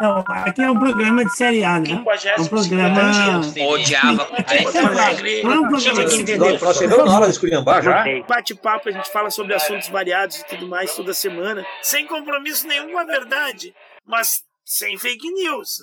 Não, aqui é um programa de série A, né? É um programa. Odiava. Não é um programa não, na hora de esculhambar já. Bate-papo, a gente fala sobre assuntos variados e tudo mais toda semana, sem compromisso nenhum com a verdade, mas sem fake news.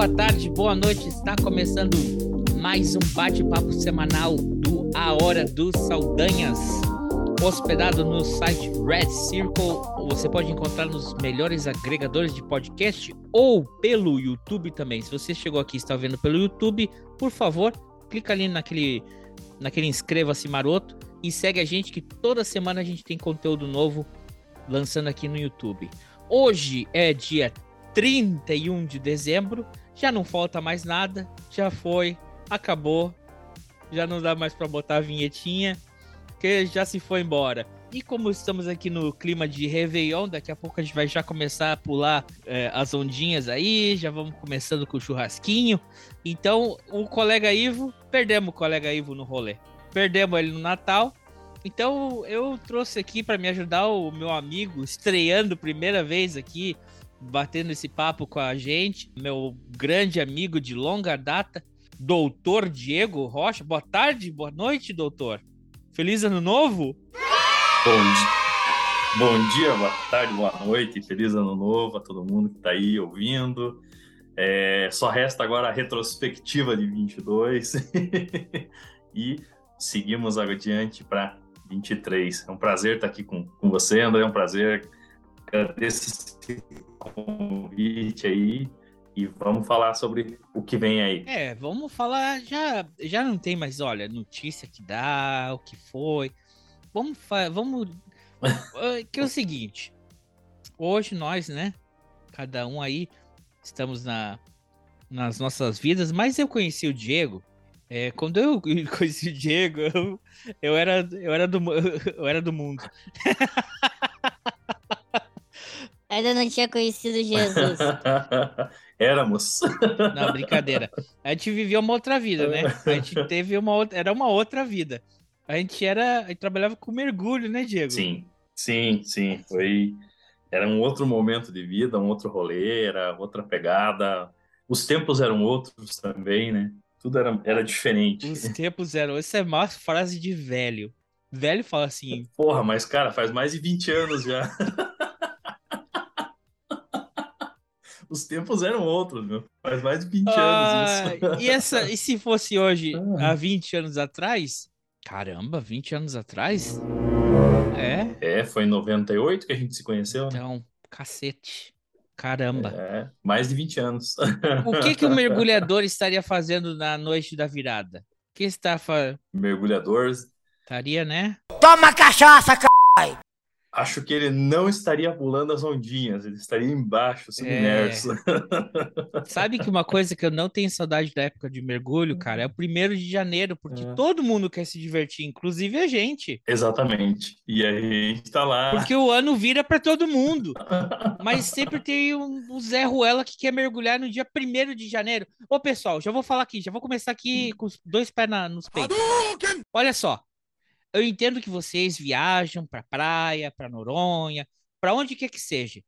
Boa tarde, boa noite. Está começando mais um bate-papo semanal do A Hora dos Saldanhas. Hospedado no site Red Circle, você pode encontrar nos melhores agregadores de podcast ou pelo YouTube também. Se você chegou aqui e está vendo pelo YouTube, por favor, clica ali naquele, naquele inscreva-se maroto e segue a gente que toda semana a gente tem conteúdo novo lançando aqui no YouTube. Hoje é dia 31 de dezembro, já não falta mais nada, já foi, acabou, já não dá mais para botar a vinhetinha, que já se foi embora. E como estamos aqui no clima de Réveillon, daqui a pouco a gente vai já começar a pular é, as ondinhas aí, já vamos começando com o churrasquinho. Então, o colega Ivo, perdemos o colega Ivo no rolê. Perdemos ele no Natal. Então, eu trouxe aqui para me ajudar o meu amigo, estreando primeira vez aqui, batendo esse papo com a gente, meu grande amigo de longa data, doutor Diego Rocha. Boa tarde, boa noite, doutor. Feliz ano novo? Bom dia, bom dia, boa tarde, boa noite, feliz ano novo a todo mundo que está aí ouvindo. É, só resta agora a retrospectiva de 22 e seguimos adiante para 23. É um prazer estar aqui com, com você, André, é um prazer. Agradeço esse convite aí e vamos falar sobre o que vem aí. É, vamos falar, já, já não tem mais, olha, notícia que dá, o que foi. Vamos, vamos, eh, que é o seguinte, hoje nós, né, cada um aí, estamos na, nas nossas vidas, mas eu conheci o Diego, é, quando eu conheci o Diego, eu, eu, era, eu, era do, eu era do mundo. Ainda não tinha conhecido Jesus. Éramos. Não, brincadeira. A gente vivia uma outra vida, né? A gente teve uma outra, era uma outra vida. A gente era, a gente trabalhava com mergulho, né, Diego? Sim, sim, sim. Foi. Era um outro momento de vida, um outro rolê, era outra pegada. Os tempos eram outros também, né? Tudo era, era diferente. Os tempos eram. Essa é uma frase de velho. Velho fala assim. Porra, mas cara, faz mais de 20 anos já. Os tempos eram outros, meu. Faz mais de 20 "Ah, anos isso. e, essa, e se fosse hoje, Ah. há 20 anos atrás? Caramba, 20 anos atrás? É, É, foi em 98 que a gente se conheceu, né? então, cacete. Caramba. É, mais de 20 anos. O que que o mergulhador estaria fazendo na noite da virada? O que está fa... Mergulhador, estaria, né? Toma cachaça, c... acho que ele não estaria pulando as ondinhas, ele estaria embaixo, submerso. Sabe que uma coisa que eu não tenho saudade da época de mergulho, cara, é o primeiro de janeiro, porque É. todo mundo quer se divertir, inclusive a gente. Exatamente. E aí a gente tá lá. Porque o ano vira pra todo mundo. Mas sempre tem um, um Zé Ruela que quer mergulhar no dia 1 de janeiro. Ô, pessoal, já vou falar aqui, já vou começar aqui com os dois pés na- nos peitos. Olha só, eu entendo que vocês viajam pra praia, pra Noronha, pra onde quer que seja,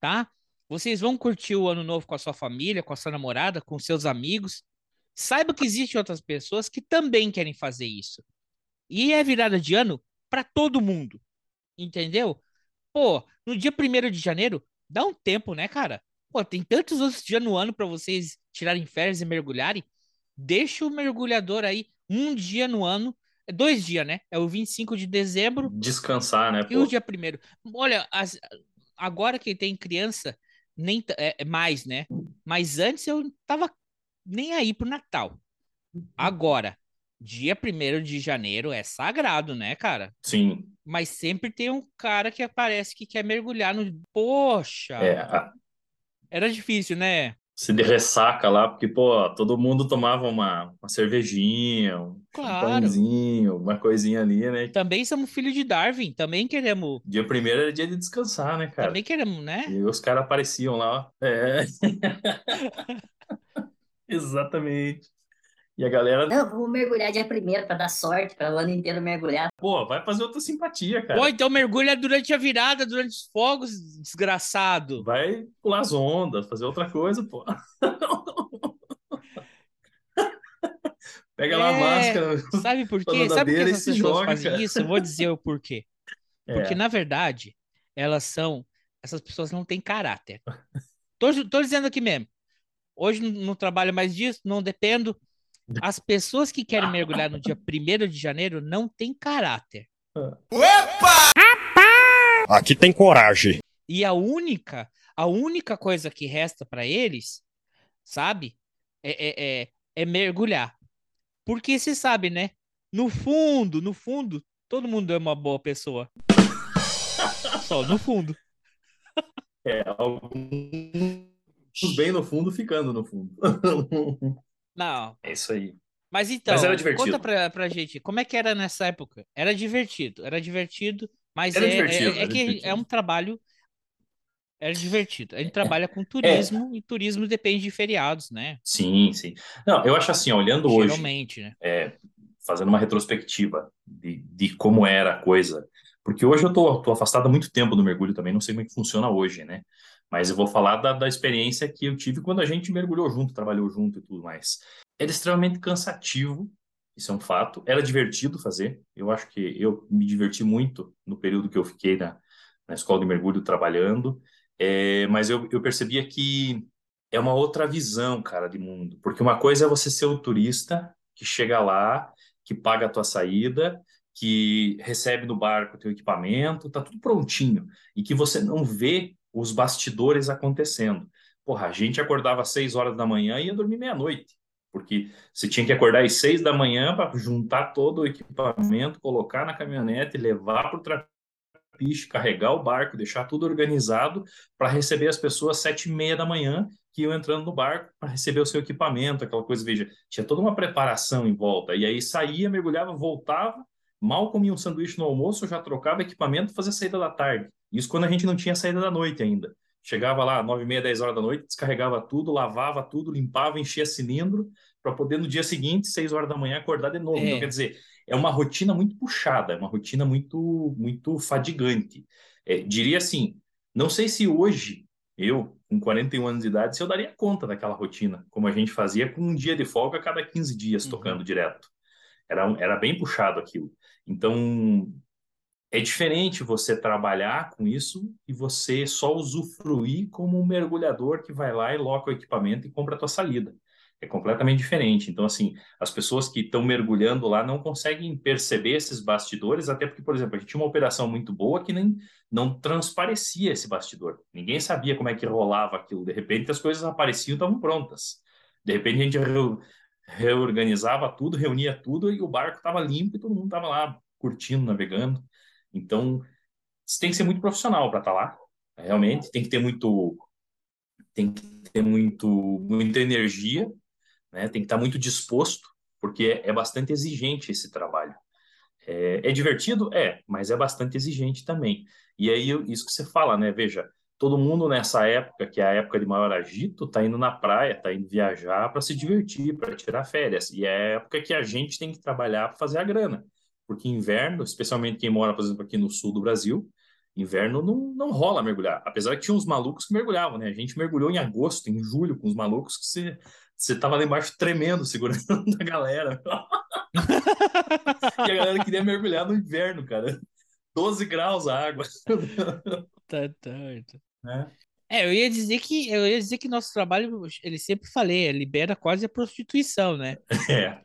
tá? Vocês vão curtir o ano novo com a sua família, com a sua namorada, com seus amigos. Saiba que existem outras pessoas que também querem fazer isso. E é virada de ano pra todo mundo. Entendeu? Pô, no dia 1 de janeiro, dá um tempo, né, cara? Pô, tem tantos outros dias no ano pra vocês tirarem férias e mergulharem. Deixa o mergulhador aí um dia no ano. É dois dias, né? É o 25 de dezembro Descansar, né? e o Pô? dia primeiro. Olha, as- agora que tem criança, nem é, é mais, né? Mas antes eu tava nem aí pro Natal. Agora, dia 1 de janeiro é sagrado, né, cara? Sim. Mas sempre tem um cara que aparece que quer mergulhar no. Poxa! É, a- Era difícil, né? Se de ressaca lá, porque, pô, todo mundo tomava uma, uma cervejinha, um Claro. pãozinho, uma coisinha ali, né? Também somos filhos de Darwin, também queremos, Dia primeiro era dia de descansar, né, cara? também queremos, né? E os caras apareciam lá, ó. É. Exatamente. E a galera, Não, vamos mergulhar dia primeiro pra dar sorte, para o ano inteiro mergulhar. pô, vai fazer outra simpatia, cara. Ou então mergulha durante a virada, durante os fogos, desgraçado. Vai pular as ondas, fazer outra coisa, pô. Pega lá a É, máscara. Sabe por quê? Sabe por que essas se pessoas joga, fazem cara. isso? Eu vou dizer o porquê. Porque, É. na verdade, elas são. Essas pessoas não têm caráter. Tô, tô dizendo aqui mesmo. Hoje não trabalho mais disso, não dependo. As pessoas que querem mergulhar no dia 1 de janeiro não têm caráter. Aqui tem coragem. E a única, a única coisa que resta para eles, sabe, é, é, é, é mergulhar. Porque você sabe, né? No fundo, no fundo, todo mundo é uma boa pessoa. Só no fundo. É, alguns bem no fundo, ficando no fundo. Não, É isso aí. mas então, Mas era divertido. conta pra, pra gente, como é que era nessa época? Era divertido, era divertido, mas Era é, divertido, é, é era que divertido. é um trabalho. Era divertido. A gente trabalha com turismo e turismo depende de feriados, né? Sim, sim. Não, eu acho assim, olhando hoje, Geralmente, né? é, fazendo uma retrospectiva de, de como era a coisa, porque hoje eu tô, tô afastado há muito tempo do mergulho também, não sei como é que funciona hoje, né? Mas eu vou falar da, da experiência que eu tive quando a gente mergulhou junto, trabalhou junto e tudo mais. Era extremamente cansativo, isso é um fato. Era divertido fazer. Eu acho que eu me diverti muito no período que eu fiquei na, na escola de mergulho trabalhando, É, mas eu, eu percebia que é uma outra visão, cara, de mundo. Porque uma coisa é você ser o turista que chega lá, que paga a tua saída, que recebe no barco o teu equipamento, tá tudo prontinho, e que você não vê os bastidores acontecendo. Porra, a gente acordava às seis horas da manhã e ia dormir meia-noite, porque você tinha que acordar às seis da manhã para juntar todo o equipamento, colocar na caminhonete, levar para o trapiche, carregar o barco, deixar tudo organizado para receber as pessoas às sete e meia da manhã que iam entrando no barco para receber o seu equipamento, aquela coisa, veja, tinha toda uma preparação em volta, e aí saía, mergulhava, voltava, mal comia um sanduíche no almoço, já trocava equipamento, fazia saída da tarde. Isso quando a gente não tinha saída da noite ainda. Chegava lá nove e meia, dez horas da noite, descarregava tudo, lavava tudo, limpava, enchia cilindro, para poder no dia seguinte, seis horas da manhã, acordar de novo. É. Então, quer dizer, é uma rotina muito puxada, é uma rotina muito, muito fadigante. É, diria assim, não sei se hoje, eu, com 41 anos de idade, se eu daria conta daquela rotina, como a gente fazia com um dia de folga a cada 15 dias, Uhum. tocando direto. Era, era bem puxado aquilo. Então, é diferente você trabalhar com isso e você só usufruir como um mergulhador que vai lá e loca o equipamento e compra a tua salida. É completamente diferente. Então, assim, as pessoas que estão mergulhando lá não conseguem perceber esses bastidores, até porque, por exemplo, a gente tinha uma operação muito boa que nem não transparecia esse bastidor. Ninguém sabia como é que rolava aquilo. De repente, as coisas apareciam e estavam prontas. De repente, a gente reu- reorganizava tudo, reunia tudo e o barco estava limpo e todo mundo estava lá curtindo, navegando. Então, você tem que ser muito profissional para estar lá, realmente. Tem que ter muito, tem que ter muito, muita energia, né? Tem que estar muito disposto, porque é, é bastante exigente esse trabalho. É, é divertido? É, mas é bastante exigente também. E aí, isso que você fala, né? Veja, todo mundo nessa época, que é a época de maior agito, tá indo na praia, tá indo viajar para se divertir, para tirar férias. E é a época que a gente tem que trabalhar para fazer a grana. Porque inverno, especialmente quem mora, por exemplo, aqui no sul do Brasil, inverno não, não rola mergulhar. Apesar que tinha uns malucos que mergulhavam, né? A gente mergulhou em agosto, em julho, com os malucos que você, você tava lá embaixo tremendo, segurando a galera. e a galera queria mergulhar no inverno, cara. 12 graus a água. Tá doido. né? É, eu ia dizer que eu ia dizer que nosso trabalho, ele sempre falei, é, libera quase a prostituição, né? É,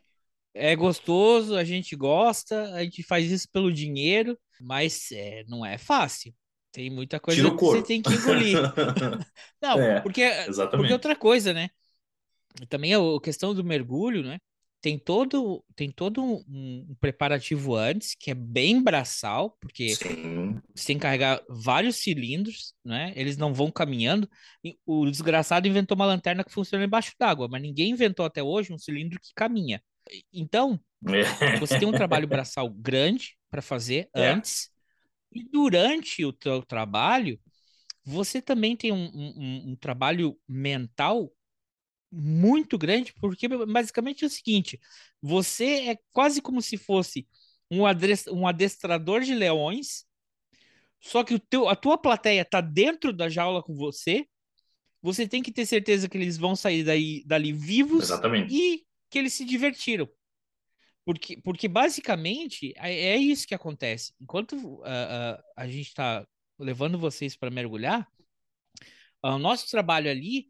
É gostoso, a gente gosta, a gente faz isso pelo dinheiro, mas é, não é fácil. Tem muita coisa que você tem que engolir. Não, É, porque, porque outra coisa, né? Também a a questão do mergulho, né? tem todo, tem todo um, um preparativo antes, que é bem braçal, porque Sim. você tem que carregar vários cilindros, né? Eles não vão caminhando. O desgraçado inventou uma lanterna que funciona embaixo d'água, mas ninguém inventou até hoje um cilindro que caminha. Então, É. você tem um trabalho braçal grande para fazer É. antes, e durante o teu trabalho, você também tem um, um- um trabalho mental muito grande, porque basicamente é o seguinte: você é quase como se fosse um, um adestrador de leões, só que o teu, a tua plateia tá dentro da jaula com você. Você tem que ter certeza que eles vão sair daí, dali vivos Exatamente. e que eles se divertiram. Porque, porque basicamente é, é isso que acontece. Enquanto ah, ah, a gente está levando vocês para mergulhar, ah, o nosso trabalho ali,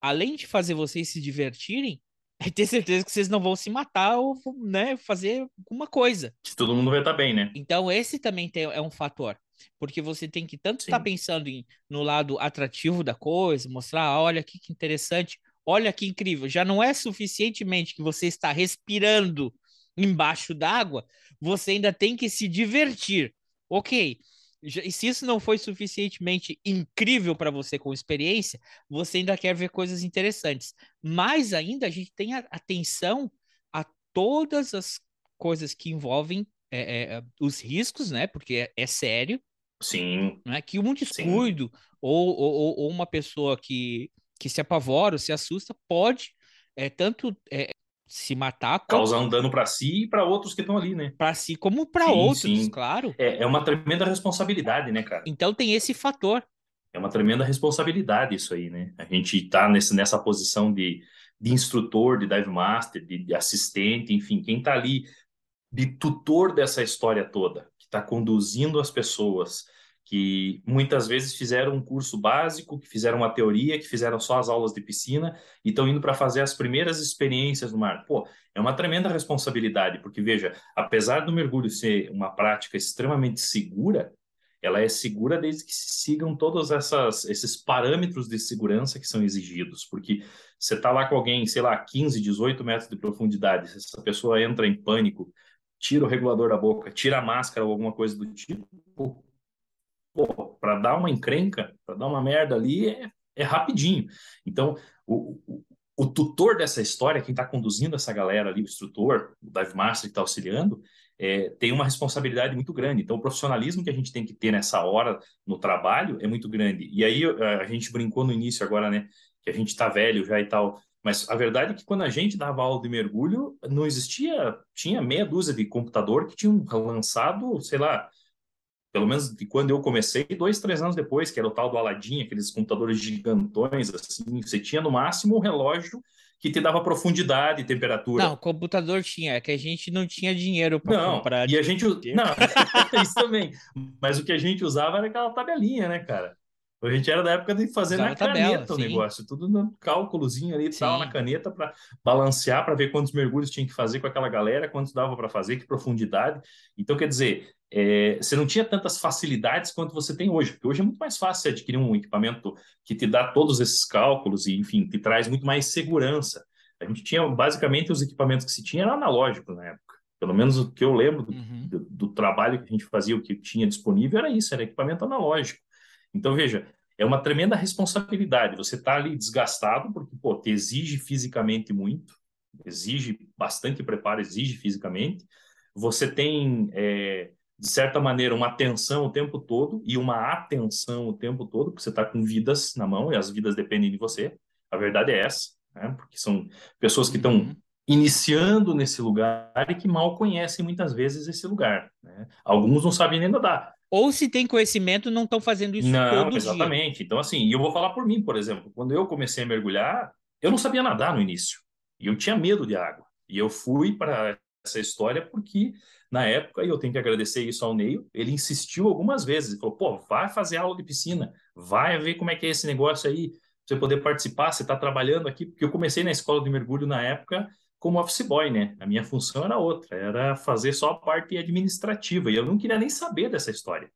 além de fazer vocês se divertirem, é ter certeza que vocês não vão se matar ou né, fazer alguma coisa. Que todo mundo vai estar bem, né? Então, esse também tem, é um fator. Porque você tem que tanto estar Sim. pensando em, no lado atrativo da coisa, mostrar, "Ah, olha aqui que interessante, olha que incrível. Já não é suficientemente que você está respirando embaixo d'água, você ainda tem que se divertir. Ok. E se isso não foi suficientemente incrível para você com experiência, você ainda quer ver coisas interessantes. Mais ainda, a gente tem atenção a todas as coisas que envolvem é, é, é, os riscos, né? Porque é, é sério, Sim. não é? Que um descuido ou, ou- ou uma pessoa que, que se apavora ou se assusta pode é, tanto é, se matar Causar um dano para si e para outros que estão ali, né? para si como para outros, sim. claro. É, é uma tremenda responsabilidade, né, cara? Então tem esse fator. É uma tremenda responsabilidade isso aí, né? A gente tá nesse, nessa posição de, de instrutor, de dive master, de, de assistente, enfim, quem tá ali de tutor dessa história toda, que está conduzindo as pessoas, que muitas vezes fizeram um curso básico, que fizeram uma teoria, que fizeram só as aulas de piscina e estão indo para fazer as primeiras experiências no mar. Pô, é uma tremenda responsabilidade, porque veja, apesar do mergulho ser uma prática extremamente segura, ela é segura desde que se sigam todos essas, esses parâmetros de segurança que são exigidos, porque você está lá com alguém, sei lá, 15, 18 metros de profundidade, se essa pessoa entra em pânico, tira o regulador da boca, tira a máscara ou alguma coisa do tipo, para dar uma encrenca, para dar uma merda ali, é, é rapidinho. Então, o, o, o tutor dessa história, quem está conduzindo essa galera ali, o instrutor, o dive master que está auxiliando, é, tem uma responsabilidade muito grande. Então, o profissionalismo que a gente tem que ter nessa hora no trabalho é muito grande. E aí, a gente brincou no início agora, né? Que a gente está velho já e tal. Mas a verdade é que quando a gente dava aula de mergulho, não existia, tinha meia dúzia de computador que tinham lançado, sei lá, pelo menos de quando eu comecei, dois, três anos depois, que era o tal do Aladim, aqueles computadores gigantões, assim, você tinha no máximo um relógio que te dava profundidade e temperatura. Não, computador tinha, é que a gente não tinha dinheiro para Não, comprar. e a gente... Não, isso também. Mas o que a gente usava era aquela tabelinha, né, cara? A gente era da época de fazer Usava na tabela, caneta o sim. negócio, tudo no cálculozinho ali e tal, na caneta para balancear, para ver quantos mergulhos tinha que fazer com aquela galera, quantos dava para fazer, que profundidade. Então, quer dizer, é, você não tinha tantas facilidades quanto você tem hoje, porque hoje é muito mais fácil adquirir um equipamento que te dá todos esses cálculos e, enfim, te traz muito mais segurança. A gente tinha, basicamente, os equipamentos que se tinha eram analógicos na época. Pelo menos o que eu lembro do, Uhum. do, do trabalho que a gente fazia, o que tinha disponível era isso, era equipamento analógico. Então, veja, é uma tremenda responsabilidade. Você está ali desgastado, porque pô, te exige fisicamente muito, exige bastante preparo, exige fisicamente. Você tem, é, de certa maneira, uma atenção o tempo todo e uma atenção o tempo todo, porque você está com vidas na mão e as vidas dependem de você. A verdade é essa, né? porque são pessoas que estão Uhum. iniciando nesse lugar e que mal conhecem muitas vezes esse lugar. Né? Alguns não sabem nem nadar. Ou se tem conhecimento, não estão fazendo isso Não, todo dia. exatamente. Então, assim, eu vou falar por mim, por exemplo. Quando eu comecei a mergulhar, eu não sabia nadar no início. E eu tinha medo de água. E eu fui para essa história porque, na época, e eu tenho que agradecer isso ao Neil, ele insistiu algumas vezes. Ele falou, pô, vai fazer aula de piscina. Vai ver como é que é esse negócio aí. Você poder participar, você está trabalhando aqui. Porque eu comecei na escola de mergulho na época como office boy, né? A minha função era outra. Era fazer só a parte administrativa. E eu não queria nem saber dessa história.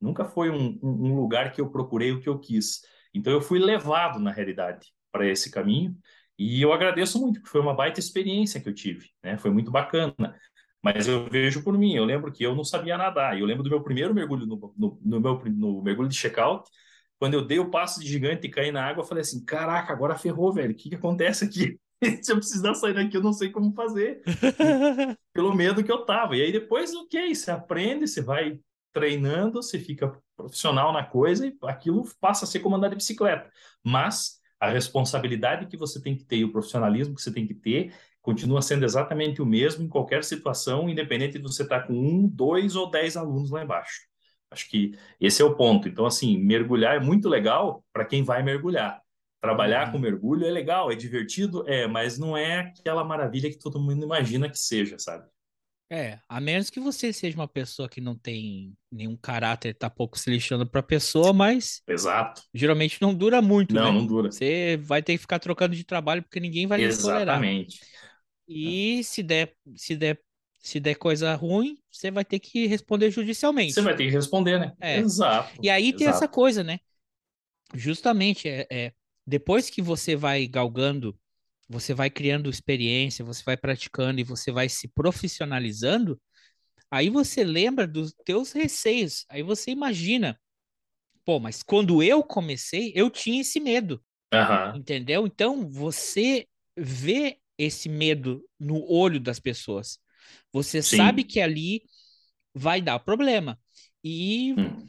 Nunca foi um, um, lugar que eu procurei o que eu quis. Então eu fui levado, na realidade, para esse caminho. E eu agradeço muito, porque foi uma baita experiência que eu tive, né? Foi muito bacana. Mas eu vejo por mim, eu lembro que eu não sabia nadar. Eu lembro do meu primeiro mergulho no, no, no meu no mergulho de check-out, quando eu dei o passo de gigante e caí na água, eu falei assim: caraca, agora ferrou, velho. O que, que acontece aqui? Se eu precisar sair daqui, eu não sei como fazer. Pelo medo que eu tava. E aí depois, ok, você aprende, você vai treinando, você fica profissional na coisa e aquilo passa a ser como andar de bicicleta. Mas a responsabilidade que você tem que ter e o profissionalismo que você tem que ter continua sendo exatamente o mesmo em qualquer situação, independente de você estar com um, dois ou dez alunos lá embaixo. Acho que esse é o ponto. Então, assim, mergulhar é muito legal para quem vai mergulhar. Trabalhar uhum. com mergulho é legal, é divertido, é, mas não é aquela maravilha que todo mundo imagina que seja, sabe? É, a menos que você seja uma pessoa que não tem nenhum caráter, tá pouco se lixando pra pessoa, mas. Exato. Geralmente não dura muito, não, né? Não, dura. Você vai ter que ficar trocando de trabalho porque ninguém vai. Exatamente. E se der, se der, se der coisa ruim, você vai ter que responder judicialmente. Você vai ter que responder, né? É. Exato. E aí Exato. tem essa coisa, né? Justamente, é, é, depois que você vai galgando você vai criando experiência, você vai praticando e você vai se profissionalizando, aí você lembra dos teus receios, aí você imagina, pô, mas quando eu comecei, eu tinha esse medo, uhum. entendeu? Então você vê esse medo no olho das pessoas, você Sim. sabe que ali vai dar problema e, hum.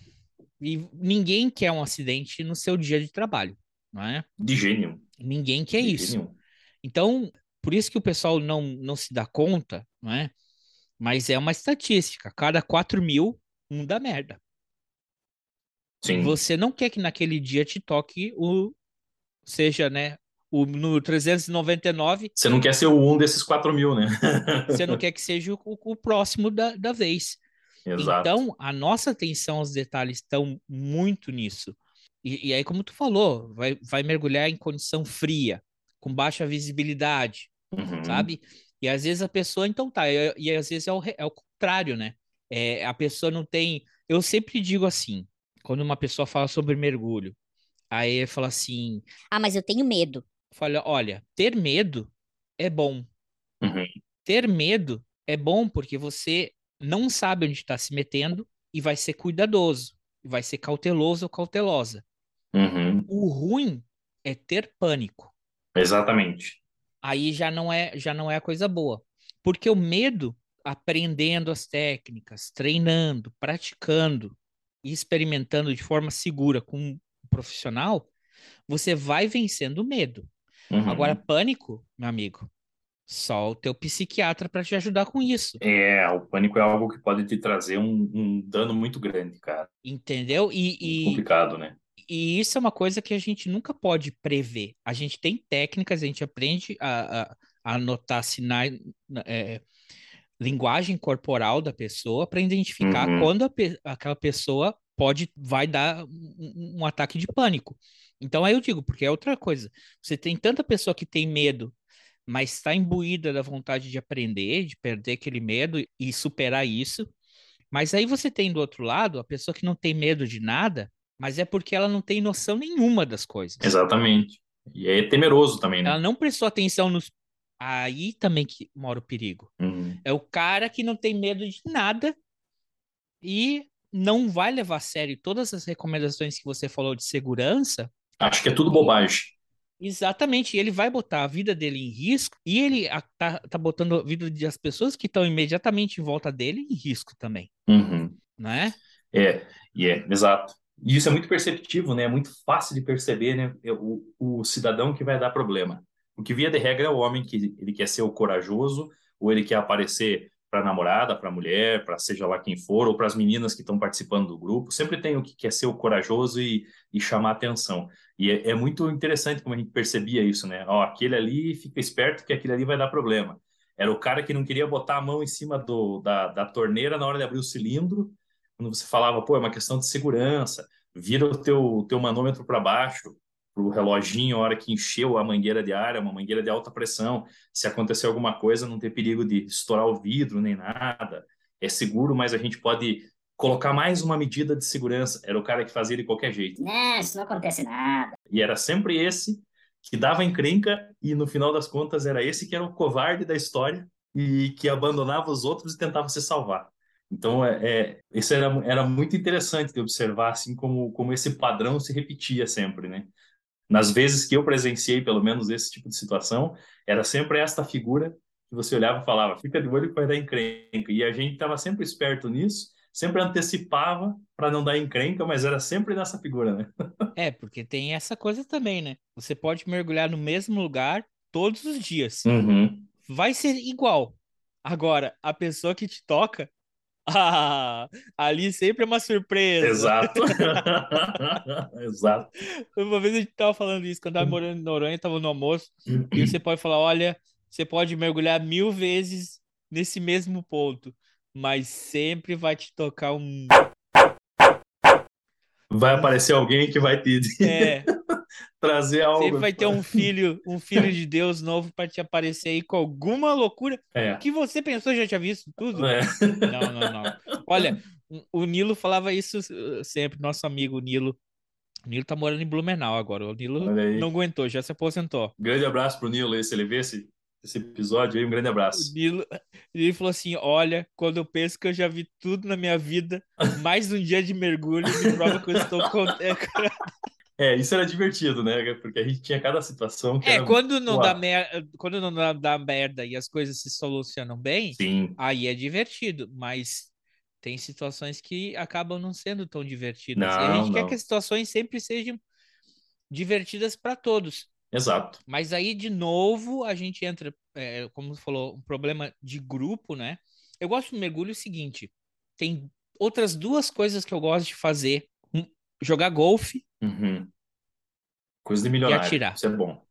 e ninguém quer um acidente no seu dia de trabalho, não é? De gênio. Ninguém quer de isso. Gênio. Então, por isso que o pessoal não, não se dá conta, não é? Mas é uma estatística. Cada 4 mil, um dá merda. Sim. Você não quer que naquele dia te toque o. Seja, né? O número 399. Você não quer ser o um desses 4 mil, né? você não quer que seja o, o próximo da, da vez. Exato. Então, a nossa atenção aos detalhes estão muito nisso. E, e aí, como tu falou, vai, vai mergulhar em condição fria com baixa visibilidade, uhum. sabe? E às vezes a pessoa, então tá, e, e às vezes é o, é o contrário, né? É, a pessoa não tem. Eu sempre digo assim, quando uma pessoa fala sobre mergulho, aí fala assim. Ah, mas eu tenho medo. Fala, olha, ter medo é bom. Uhum. Ter medo é bom porque você não sabe onde está se metendo e vai ser cuidadoso, vai ser cauteloso ou cautelosa. Uhum. O ruim é ter pânico. Exatamente. Aí já não é já não é a coisa boa. Porque o medo, aprendendo as técnicas, treinando, praticando e experimentando de forma segura com um profissional, você vai vencendo o medo. Uhum. Agora, pânico, meu amigo, só o teu psiquiatra para te ajudar com isso. É, o pânico é algo que pode te trazer um, um dano muito grande, cara. Entendeu? E, e, complicado, né? E isso é uma coisa que a gente nunca pode prever. A gente tem técnicas, a gente aprende a, a, a anotar sinais, é, linguagem corporal da pessoa para identificar uhum. quando a, aquela pessoa pode vai dar um, um, ataque de pânico. Então aí eu digo, porque é outra coisa. Você tem tanta pessoa que tem medo, mas está imbuída da vontade de aprender, de perder aquele medo e superar isso. Mas aí você tem do outro lado a pessoa que não tem medo de nada, mas é porque ela não tem noção nenhuma das coisas. Exatamente. E é temeroso também, né? Ela não prestou atenção nos. Aí também que mora o perigo. Uhum. É o cara que não tem medo de nada e não vai levar a sério todas as recomendações que você falou de segurança. Acho que é tudo bobagem. Exatamente, ele vai botar a vida dele em risco e ele tá, tá botando a vida das pessoas que estão imediatamente em volta dele em risco também. Uhum. Né? É, e é, exato. E isso é muito perceptivo, né? É muito fácil de perceber, né? O, o cidadão que vai dar problema. O que via de regra é o homem que ele quer ser o corajoso, ou ele quer aparecer para a namorada, para a mulher, para seja lá quem for, ou para as meninas que estão participando do grupo. Sempre tem o que quer ser o corajoso e, e chamar atenção. E é, é, muito interessante como a gente percebia isso, né? Ó, aquele ali fica esperto que aquele ali vai dar problema. Era o cara que não queria botar a mão em cima do, da, da torneira na hora de abrir o cilindro, quando você falava, pô, é uma questão de segurança, vira o teu, teu manômetro para baixo, para o reloginho, a hora que encheu a mangueira de ar, é uma mangueira de alta pressão, se acontecer alguma coisa, não ter perigo de estourar o vidro nem nada, é seguro, mas a gente pode colocar mais uma medida de segurança. Era o cara que fazia de qualquer jeito. Não, isso não acontece nada. E era sempre esse que dava encrenca e no final das contas era esse que era o covarde da história e que abandonava os outros e tentava se salvar. Então, é, é, isso era, era muito interessante de observar, assim, como, como esse padrão se repetia sempre, né? Nas vezes que eu presenciei, pelo menos, esse tipo de situação, era sempre esta figura que você olhava e falava, fica de olho que vai dar encrenca. E a gente estava sempre esperto nisso, sempre antecipava para não dar encrenca, mas era sempre nessa figura, né? É, porque tem essa coisa também, né? Você pode mergulhar no mesmo lugar todos os dias. Uhum. Vai ser igual. Agora, a pessoa que te toca ah, ali sempre é uma surpresa. Exato. Exato. Uma vez a gente tava falando isso, quando eu tava morando em Noronha, tava no almoço, e você pode falar, olha, você pode mergulhar mil vezes nesse mesmo ponto, mas sempre vai te tocar um... Vai aparecer alguém que vai te É, trazer algo. sempre vai ter um filho, um filho de Deus novo para te aparecer aí com alguma loucura É. que você pensou já tinha visto tudo. É. Não, não, não. Olha, o Nilo falava isso uh, sempre, nosso amigo Nilo. O Nilo tá morando em Blumenau agora. O Nilo não aguentou, já se aposentou. Grande abraço pro Nilo aí, se ele vê esse, esse episódio aí, um grande O abraço. Nilo, ele falou assim: Olha, quando eu penso que eu já vi tudo na minha vida, mais um dia de mergulho me prova que eu estou contente. É, isso era divertido, né? Porque a gente tinha cada situação que É, era... quando não Uau. dá merda, quando não dá, merda e as coisas se solucionam bem, Sim, aí é divertido, mas tem situações que acabam não sendo tão divertidas. e a Não, gente quer não. que as situações sempre sejam divertidas para todos. exato. Mas aí, de novo, a gente entra, é, como você falou, um problema de grupo, né? Eu gosto do mergulho seguinte: tem outras duas coisas que eu gosto de fazer: Um, jogar golfe Uhum. Coisa de milionário. atirar. Isso é bom.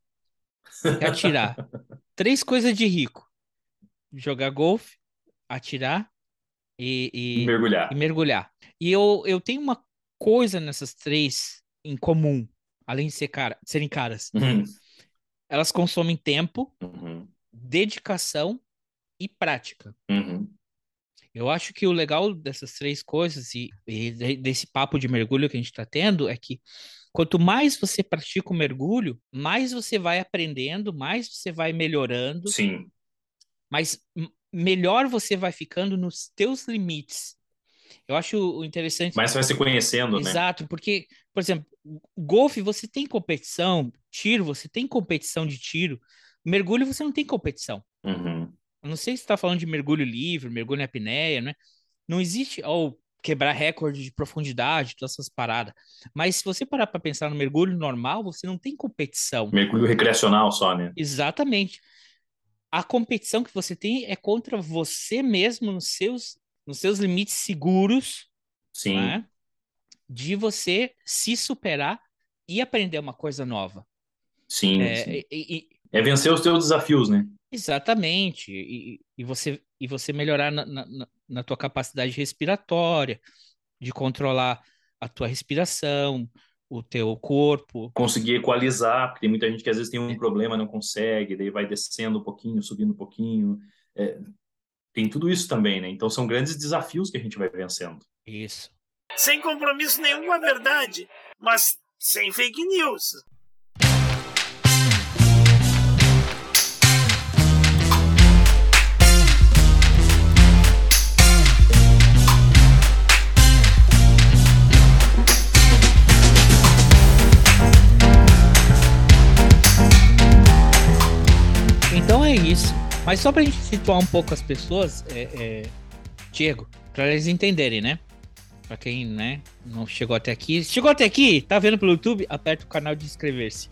e atirar. Três coisas de rico: jogar golfe, atirar e, e- Mergulhar. e mergulhar. E eu, eu tenho uma coisa nessas três em comum, além de ser cara, serem caras. Uhum. Elas consomem tempo, Uhum. dedicação e prática. Uhum. Eu acho que o legal dessas três coisas e, e de- desse papo de mergulho que a gente está tendo é que quanto mais você pratica o mergulho, mais você vai aprendendo, mais você vai melhorando, Sim, mas melhor você vai ficando nos teus limites. Eu acho o interessante. mas você vai se conhecendo, né? Exato, porque, por exemplo, golfe você tem competição, tiro você tem competição de tiro, mergulho você não tem competição. Uhum. Não sei se você está falando de mergulho livre, mergulho em apneia, né? Não existe, ou quebrar recorde de profundidade, todas essas paradas. Mas se você parar para pensar no mergulho normal, você não tem competição. Mergulho recreacional só, né? Exatamente. A competição que você tem é contra você mesmo nos seus, nos seus limites seguros, Sim. né? De você se superar e aprender uma coisa nova. Sim, É, sim. e- e- É vencer os teus desafios, né? Exatamente. E, e você, e você melhorar na, na, na- tua capacidade respiratória, de controlar a tua respiração, o teu corpo. Conseguir equalizar, porque tem muita gente que às vezes tem É. um problema, não consegue, daí vai descendo um pouquinho, subindo um pouquinho. É, tem tudo isso também, né? Então são grandes desafios que a gente vai vencendo. Isso. Sem compromisso nenhum com a verdade, mas sem fake news. Então é isso. Mas só pra gente situar um pouco as pessoas, é, é, Diego, pra eles entenderem, né? Pra quem, né, não chegou até aqui. Chegou até aqui, tá vendo pelo YouTube? Aperta o canal de inscrever-se.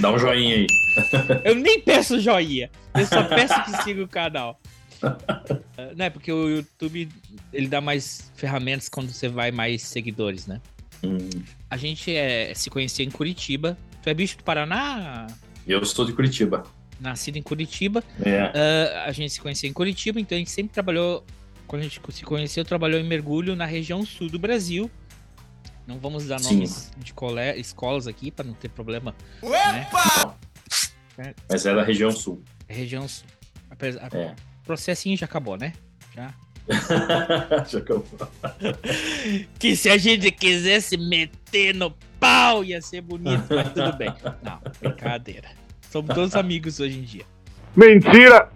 Dá um joinha aí. Eu nem peço joinha, eu só peço que siga o canal. Né, porque o YouTube ele dá mais ferramentas quando você vai mais seguidores, né? Hum, A gente é, se conhecia em Curitiba. Tu é bicho do Paraná? Eu sou de Curitiba. Nascido em Curitiba. É. Uh, a gente se conhecia em Curitiba, então a gente sempre trabalhou. Quando a gente se conheceu, trabalhou em mergulho na região sul do Brasil. Não vamos dar Sim. nomes de cole- escolas aqui para não ter problema. Né? Mas é da região sul. Região sul. Apesar, É. processinho já acabou, né? Já. Já acabou. que se a gente quisesse meter no pau ia ser bonito, mas tudo bem. Não, brincadeira. Somos todos amigos hoje em dia. Mentira!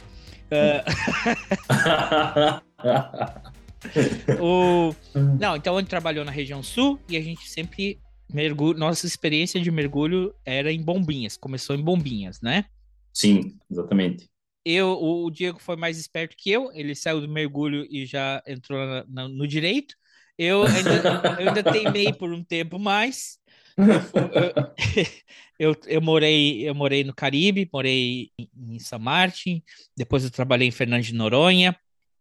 o... Não, então a gente trabalhou na região sul e a gente sempre mergulho. Nossa experiência de mergulho era em bombinhas, começou em bombinhas, né? Sim, exatamente. Eu, o Diego foi mais esperto que eu, ele saiu do mergulho e já entrou na, na, no direito. Eu ainda, eu ainda teimei por um tempo mais. Eu, eu, morei, eu morei no Caribe, morei em, em São Martin, depois eu trabalhei em Fernando de Noronha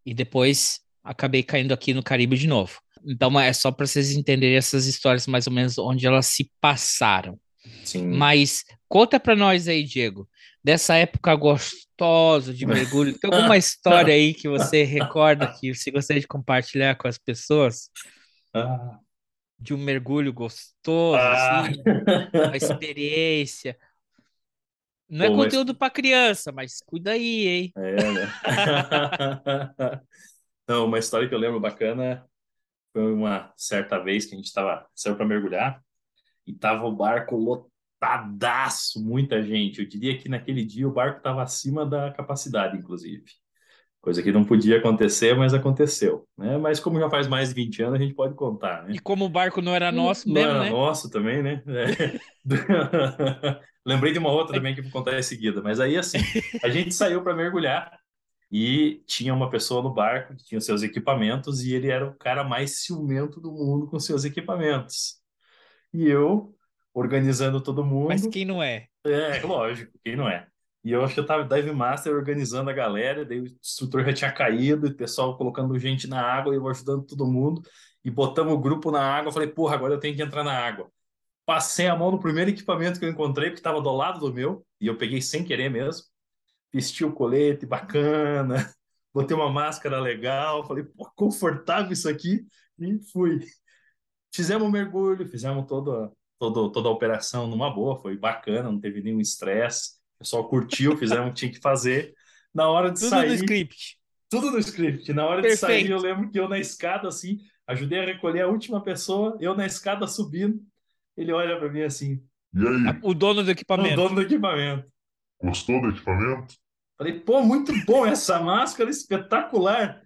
e depois acabei caindo aqui no Caribe de novo. Então é só para vocês entenderem essas histórias mais ou menos onde elas se passaram. Sim. Mas conta para nós aí, Diego, dessa época gostosa de mergulho. Tem alguma história aí que você recorda que você gostaria de compartilhar com as pessoas? Ah. De um mergulho gostoso, Ah. assim, uma experiência. Não é Pô, mas- conteúdo para criança, mas cuida aí, hein? É, né? Não, uma história que eu lembro bacana foi uma certa vez que a gente tava, saiu para mergulhar e tava o barco lotadaço, muita gente. Eu diria que naquele dia o barco estava acima da capacidade, inclusive. Coisa que não podia acontecer, mas aconteceu, né? Mas como já faz mais de 20 anos, a gente pode contar, né? E como o barco não era nosso Não mesmo, era né? nosso também, né? É. Lembrei de uma outra também que vou contar em seguida. Mas aí, assim, a gente saiu para mergulhar e tinha uma pessoa no barco que tinha seus equipamentos e ele era o cara mais ciumento do mundo com seus equipamentos. E eu, organizando todo mundo... Mas quem não é? É, lógico, quem não é? E eu acho que eu tava Dive Master organizando a galera, daí o instrutor já tinha caído, o pessoal colocando gente na água, eu ajudando todo mundo, e botamos o grupo na água, eu falei, porra, agora eu tenho que entrar na água. Passei a mão no primeiro equipamento que eu encontrei, que estava do lado do meu, e eu peguei sem querer mesmo. Vesti o colete bacana, botei uma máscara legal, falei, pô, confortável isso aqui, e fui. Fizemos um mergulho, fizemos toda, toda, toda a operação numa boa, foi bacana, não teve nenhum estresse. O pessoal curtiu, fizemos o que tinha que fazer. Na hora de Tudo sair, no script. tudo no script. Na hora de sair, Perfeito. eu lembro que eu na escada, assim, ajudei a recolher a última pessoa, eu na escada subindo. Ele olha para mim assim, E aí, O dono do o equipamento. dono do equipamento. gostou do equipamento? Falei, pô, muito bom essa máscara, espetacular.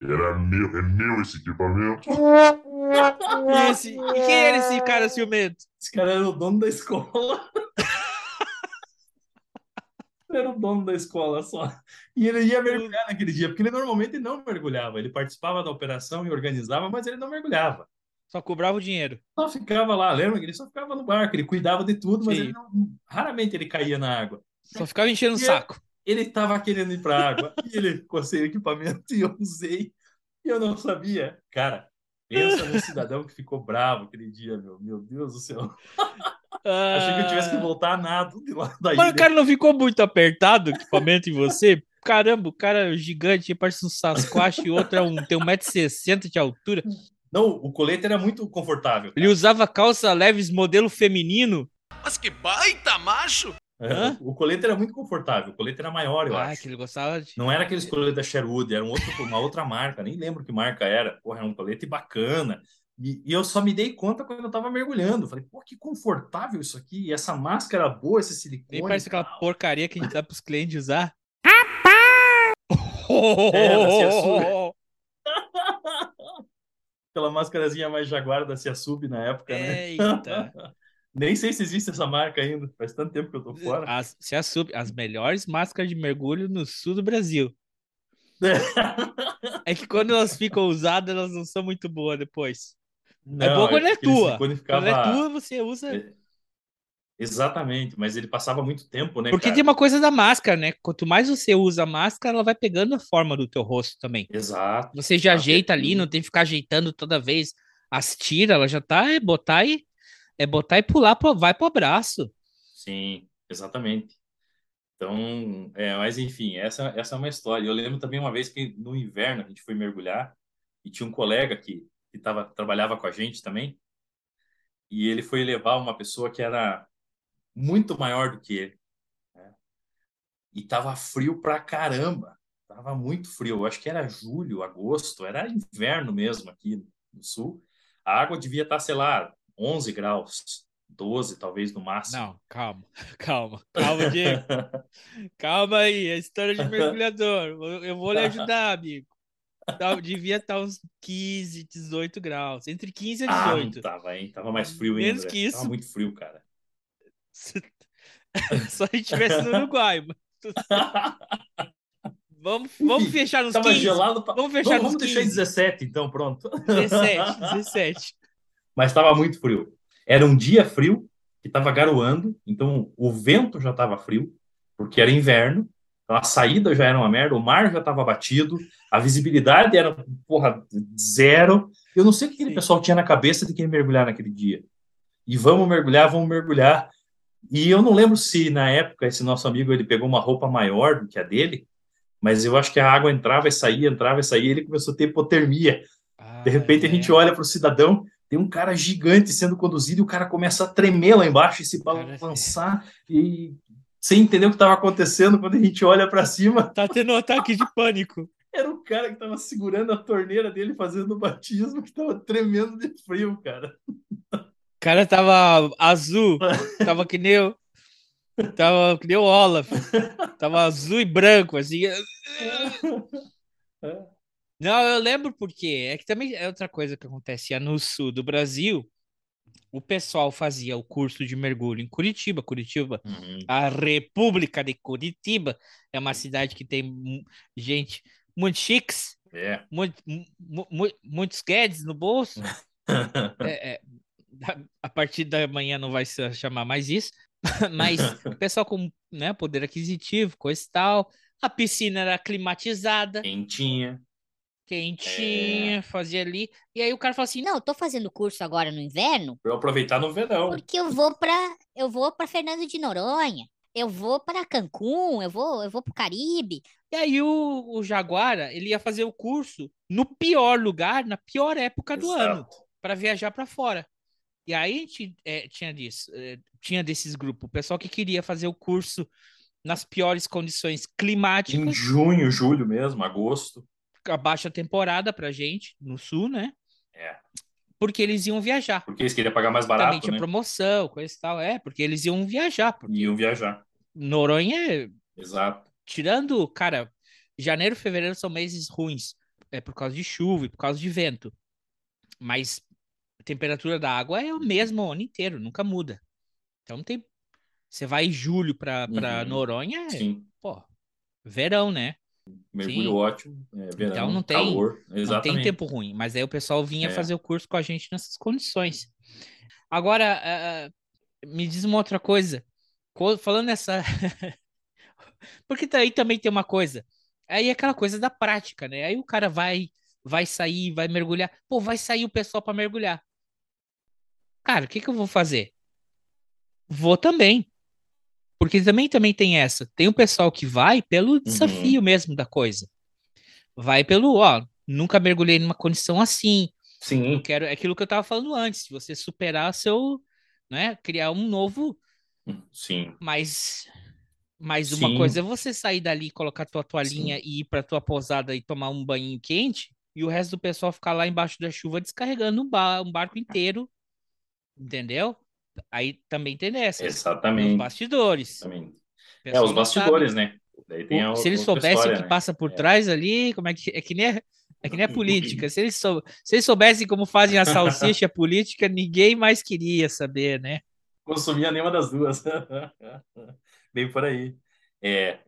Era meu, é meu esse equipamento. E, esse, e quem era esse cara ciumento? Esse cara era o dono da escola. Ele era o dono da escola só. E ele ia mergulhar naquele dia, porque ele normalmente não mergulhava. Ele participava da operação e organizava, mas ele não mergulhava. Só cobrava o dinheiro. Só ficava lá, lembra que ele só ficava no barco, ele cuidava de tudo, mas ele não, raramente ele caía na água. Só ficava enchendo o saco. Ele estava querendo ir para a água e ele cocei o equipamento e eu usei e eu não sabia. Cara, pensa no cidadão que ficou bravo aquele dia, meu, meu Deus do céu. Achei que eu tivesse que voltar a nado de lá da Mas o cara não ficou muito apertado o equipamento em você? Caramba, o cara é gigante, parece um Sasquatch e o outro é um, tem 1,60m de altura. Não, o colete era muito confortável. Ele usava calça leves modelo feminino. Mas que baita macho! É, Hã? O colete era muito confortável, o colete era maior, eu Ah, acho. que ele gostava de. Não era aqueles coletes da Sherwood, era um outro, uma outra marca, nem lembro que marca era. Porra, era um colete bacana. E, e eu só me dei conta quando eu tava mergulhando. Falei, pô, que confortável isso aqui. E essa máscara boa, esse silicone. Nem parece aquela porcaria que a gente dá pros clientes usar. É, da Ciaçu. Aquela máscarazinha mais jaguar da Cia Sub na época, né? Eita. Nem sei se existe essa marca ainda. Faz tanto tempo que eu tô fora. As, se assub- as melhores máscaras de mergulho no sul do Brasil. É que quando elas ficam usadas, elas não são muito boas depois. é Não, boa quando é tua. Quando ficava- é tua, você usa. É, Exatamente, mas ele passava muito tempo, né, Porque cara? tem uma coisa da máscara, né? Quanto mais você usa a máscara, ela vai pegando a forma do teu rosto também. Exato. Você já ajeita ali, não tem que ficar ajeitando toda vez. As tiras, ela já tá, é botar e é botar e pular, pro, vai pro braço. Sim, exatamente. Então, é, mas enfim, essa, essa é uma história. Eu lembro também uma vez que no inverno a gente foi mergulhar e tinha um colega que, que tava, trabalhava com a gente também e ele foi levar uma pessoa que era muito maior do que ele. né? E tava frio pra caramba. Tá? Tava muito frio, eu acho que era julho, agosto, era inverno mesmo aqui no sul. A água devia estar, sei lá, 11 graus, 12 talvez no máximo. Não, calma, calma, calma, Diego. calma aí, a história de mergulhador. Eu vou lhe ajudar, amigo. Devia estar uns 15, 18 graus. Entre 15 e 18. Ah, tava, hein? Tava mais frio ainda. Menos que isso. Tava muito frio, cara. Só se estivesse no Uruguai. Vamos, vamos fechar nos Tava 15. gelado. Pra... Vamos fechar vamos, nos vamos deixar em 17, então, pronto. 17, 17. Mas estava muito frio. Era um dia frio, que estava garoando, então o vento já estava frio, porque era inverno, então a saída já era uma merda, o mar já estava batido, a visibilidade era, porra, zero. Eu não sei o que aquele pessoal tinha na cabeça de quem mergulhar naquele dia. E vamos mergulhar, vamos mergulhar. E eu não lembro se na época esse nosso amigo ele pegou uma roupa maior do que a dele, mas eu acho que a água entrava e saía, entrava e saía, e ele começou a ter hipotermia. Ah, de repente é. a gente olha para o cidadão, tem um cara gigante sendo conduzido e o cara começa a tremer lá embaixo e se balançar e sem entender o que estava acontecendo quando a gente olha para cima. Tá tendo um ataque de pânico. Era o cara que estava segurando a torneira dele fazendo o batismo que estava tremendo de frio, cara. O cara tava azul, tava que nem eu. Tava que nem o Olaf. Tava azul e branco, assim. É. Não, eu lembro porque. É que também é outra coisa que acontecia no sul do Brasil. O pessoal fazia o curso de mergulho em Curitiba. Curitiba, uhum. a República de Curitiba, é uma cidade que tem gente muito chiques, é. muito, mu muitos Guedes no bolso. é, é, a partir da manhã não vai se chamar mais isso, mas o pessoal com né, poder aquisitivo, coisa e tal. A piscina era climatizada. Quentinha. Quentinha, é. fazia ali. E aí o cara falou assim: não, eu tô fazendo curso agora no inverno. Pra eu aproveitar no verão. Porque eu vou para eu vou para Fernando de Noronha. Eu vou para Cancún, eu vou, eu vou pro Caribe. E aí o, o Jaguara, ele ia fazer o curso no pior lugar, na pior época do Exato. ano, para viajar para fora. E aí a gente é, tinha disso, é, tinha desses grupos, o pessoal que queria fazer o curso nas piores condições climáticas. Em junho, julho mesmo, agosto. A baixa temporada pra gente, no sul, né? É. Porque eles iam viajar. Porque eles queriam pagar mais barato, Também tinha né? promoção, coisa e tal. É, porque eles iam viajar. Iam viajar. Noronha é... Exato. Tirando, cara, janeiro e fevereiro são meses ruins. É por causa de chuva e por causa de vento. Mas a temperatura da água é o mesmo o ano inteiro, nunca muda. Então tem. Você vai em julho para uhum. Noronha, é, Sim. pô, verão, né? Mergulho Sim. ótimo, é, verão, então não tem, calor, não tem tempo ruim. Mas aí o pessoal vinha é. fazer o curso com a gente nessas condições. Agora, uh, me diz uma outra coisa. Falando nessa. Porque aí também tem uma coisa. Aí é aquela coisa da prática, né? Aí o cara vai vai sair, vai mergulhar. Pô, vai sair o pessoal para mergulhar. Cara, o que, que eu vou fazer? Vou também. Porque também, também tem essa. Tem o pessoal que vai pelo uhum. desafio uhum. mesmo da coisa. Vai pelo, ó, nunca mergulhei numa condição assim. Sim. Eu quero, é aquilo que eu tava falando antes. Você superar seu, né, criar um novo. Sim. Mas mas uma coisa é você sair dali, colocar tua toalhinha Sim. e ir para tua pousada e tomar um banho quente, e o resto do pessoal ficar lá embaixo da chuva descarregando um, bar, um barco inteiro Entendeu? Aí também tem dessa. Exatamente. Os bastidores. Exatamente. É, os bastidores, sabe. né? O, se eles soubessem o que né? passa por é. trás ali, como é que é que nem a, é que nem a política. se, eles sou, se eles soubessem como fazem a salsicha política, ninguém mais queria saber, né? Consumia nenhuma das duas. Bem por aí. É,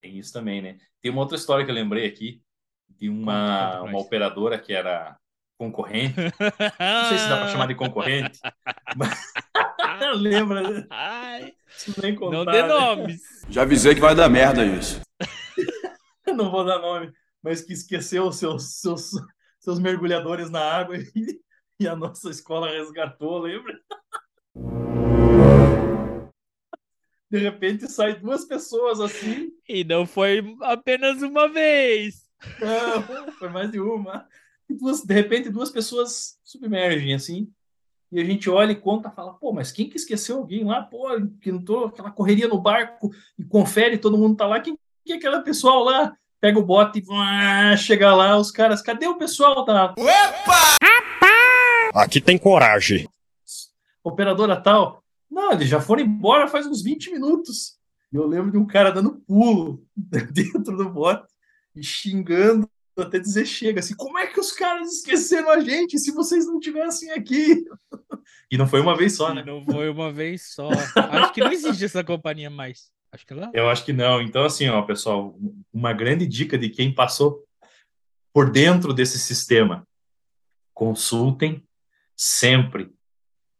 tem isso também, né? Tem uma outra história que eu lembrei aqui de uma, uma operadora que era concorrente. Não sei se dá para chamar de concorrente. Lembra? nem contar, não dê né? nomes. Já avisei que vai dar merda isso. não vou dar nome, mas que esqueceu os seus, seus, seus mergulhadores na água e, e a nossa escola resgatou, lembra? De repente sai duas pessoas assim. E não foi apenas uma vez. Não, foi mais de uma e duas, de repente duas pessoas submergem assim, e a gente olha e conta, fala, pô, mas quem que esqueceu alguém lá, pô, que entrou aquela correria no barco e confere, todo mundo tá lá, quem que é aquela pessoal lá? pega o bote e ah, chega lá, os caras, cadê o pessoal da. Opa! Aqui tem coragem. Operadora tal. Não, eles já foram embora faz uns 20 minutos. E eu lembro de um cara dando pulo dentro do bote e xingando até dizer chega, assim, como é que os caras esqueceram a gente se vocês não tivessem aqui? E não foi uma vez só, né? E não foi uma vez só. Acho que não existe essa companhia mais. Acho que ela... Eu acho que não. Então, assim, ó, pessoal, uma grande dica de quem passou por dentro desse sistema. Consultem sempre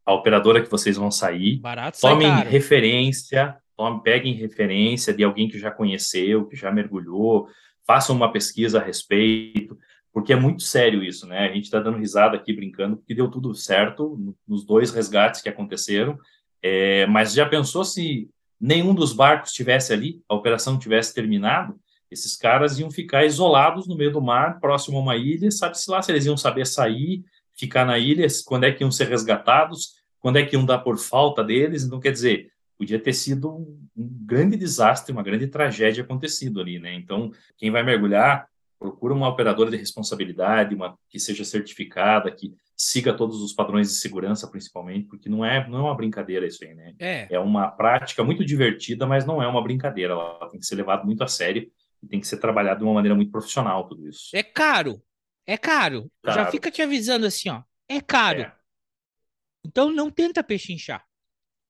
a operadora que vocês vão sair. Barato tomem sai referência, tomem, peguem referência de alguém que já conheceu, que já mergulhou, façam uma pesquisa a respeito, porque é muito sério isso, né? A gente está dando risada aqui, brincando, porque deu tudo certo nos dois resgates que aconteceram, é, mas já pensou se nenhum dos barcos tivesse ali, a operação tivesse terminado, esses caras iam ficar isolados no meio do mar, próximo a uma ilha, sabe-se lá se eles iam saber sair, ficar na ilha, quando é que iam ser resgatados, quando é que iam dar por falta deles, então quer dizer, podia ter sido um, grande desastre, uma grande tragédia acontecido ali, né? Então, quem vai mergulhar, procura uma operadora de responsabilidade, uma que seja certificada, que siga todos os padrões de segurança, principalmente, porque não é, não é uma brincadeira isso aí, né? É. É uma prática muito divertida, mas não é uma brincadeira. Ela tem que ser levada muito a sério e tem que ser trabalhado de uma maneira muito profissional, tudo isso. É caro. É caro. Caro. Já fica te avisando assim, ó. É caro. É. Então não tenta pechinchar.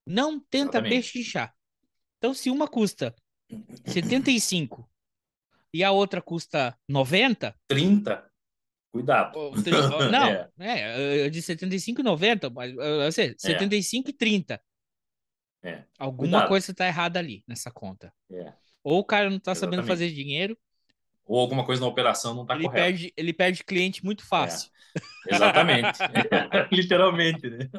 Não tenta pechinchar. Então se uma custa 75 e a outra custa 90, 30, cuidado. ou ou- não, É. é, de 75 e 90, mas eu sei, 75 e 30. É. Alguma Cuidado. coisa está errada ali nessa conta. É. Ou o cara não está sabendo fazer dinheiro, Ou alguma coisa na operação não está correta. perde, ele perde cliente muito fácil. Exatamente. Literalmente, né?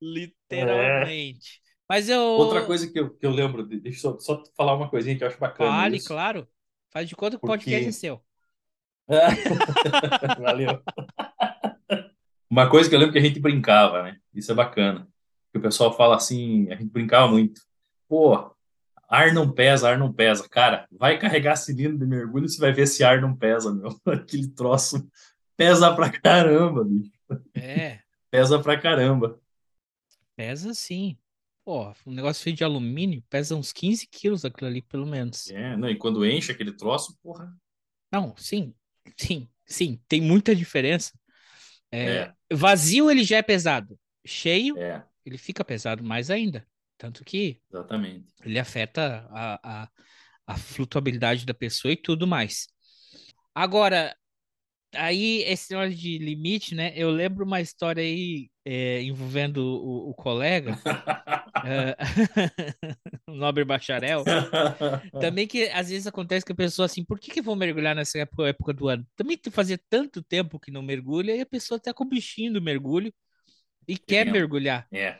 Literalmente. Mas eu. Outra coisa que eu, que eu lembro, de- deixa eu só, só falar uma coisinha que eu acho bacana. Fale, isso. claro. Faz de conta que o Porque- podcast é seu. Valeu. Uma coisa que eu lembro que a gente brincava, né? Isso é bacana. Que o pessoal fala assim, a gente brincava muito. Pô, ar não pesa, ar não pesa. Cara, vai carregar cilindro de mergulho, você vai ver se ar não pesa, meu. Aquele troço pesa pra caramba, bicho. É, Pesa pra caramba. Pesa sim. Pô, um negócio feito de alumínio pesa uns 15 quilos aquilo ali, pelo menos. É, não, e quando enche aquele troço, porra. Não, sim, sim, sim, tem muita diferença. É, É. Vazio ele já é pesado. Cheio, É, ele fica pesado mais ainda. Tanto que exatamente. ele afeta a, a, a flutuabilidade da pessoa e tudo mais. Agora, aí esse negócio de limite, né? Eu lembro uma história aí é, envolvendo o, o colega, é, o nobre bacharel, também que às vezes acontece que a pessoa assim, por que que eu vou mergulhar nessa época, época do ano? Também fazia tanto tempo que não mergulha e a pessoa tá com o bichinho do mergulho e quer mergulhar. É,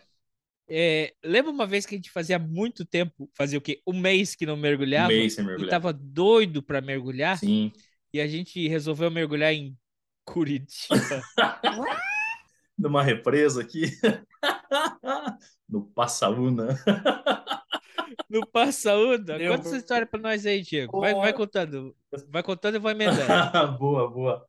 É, lembra uma vez que a gente fazia muito tempo, fazia o quê? Um mês que não um mergulhava mês sem e mergulhar. tava doido pra mergulhar Sim. e a gente resolveu mergulhar em Curitiba. Numa represa aqui. no Passaúna. no Passaúda. Lembro. Conta essa história pra nós aí, Diego. Vai, vai contando. Vai contando e eu vou emendando. boa, boa.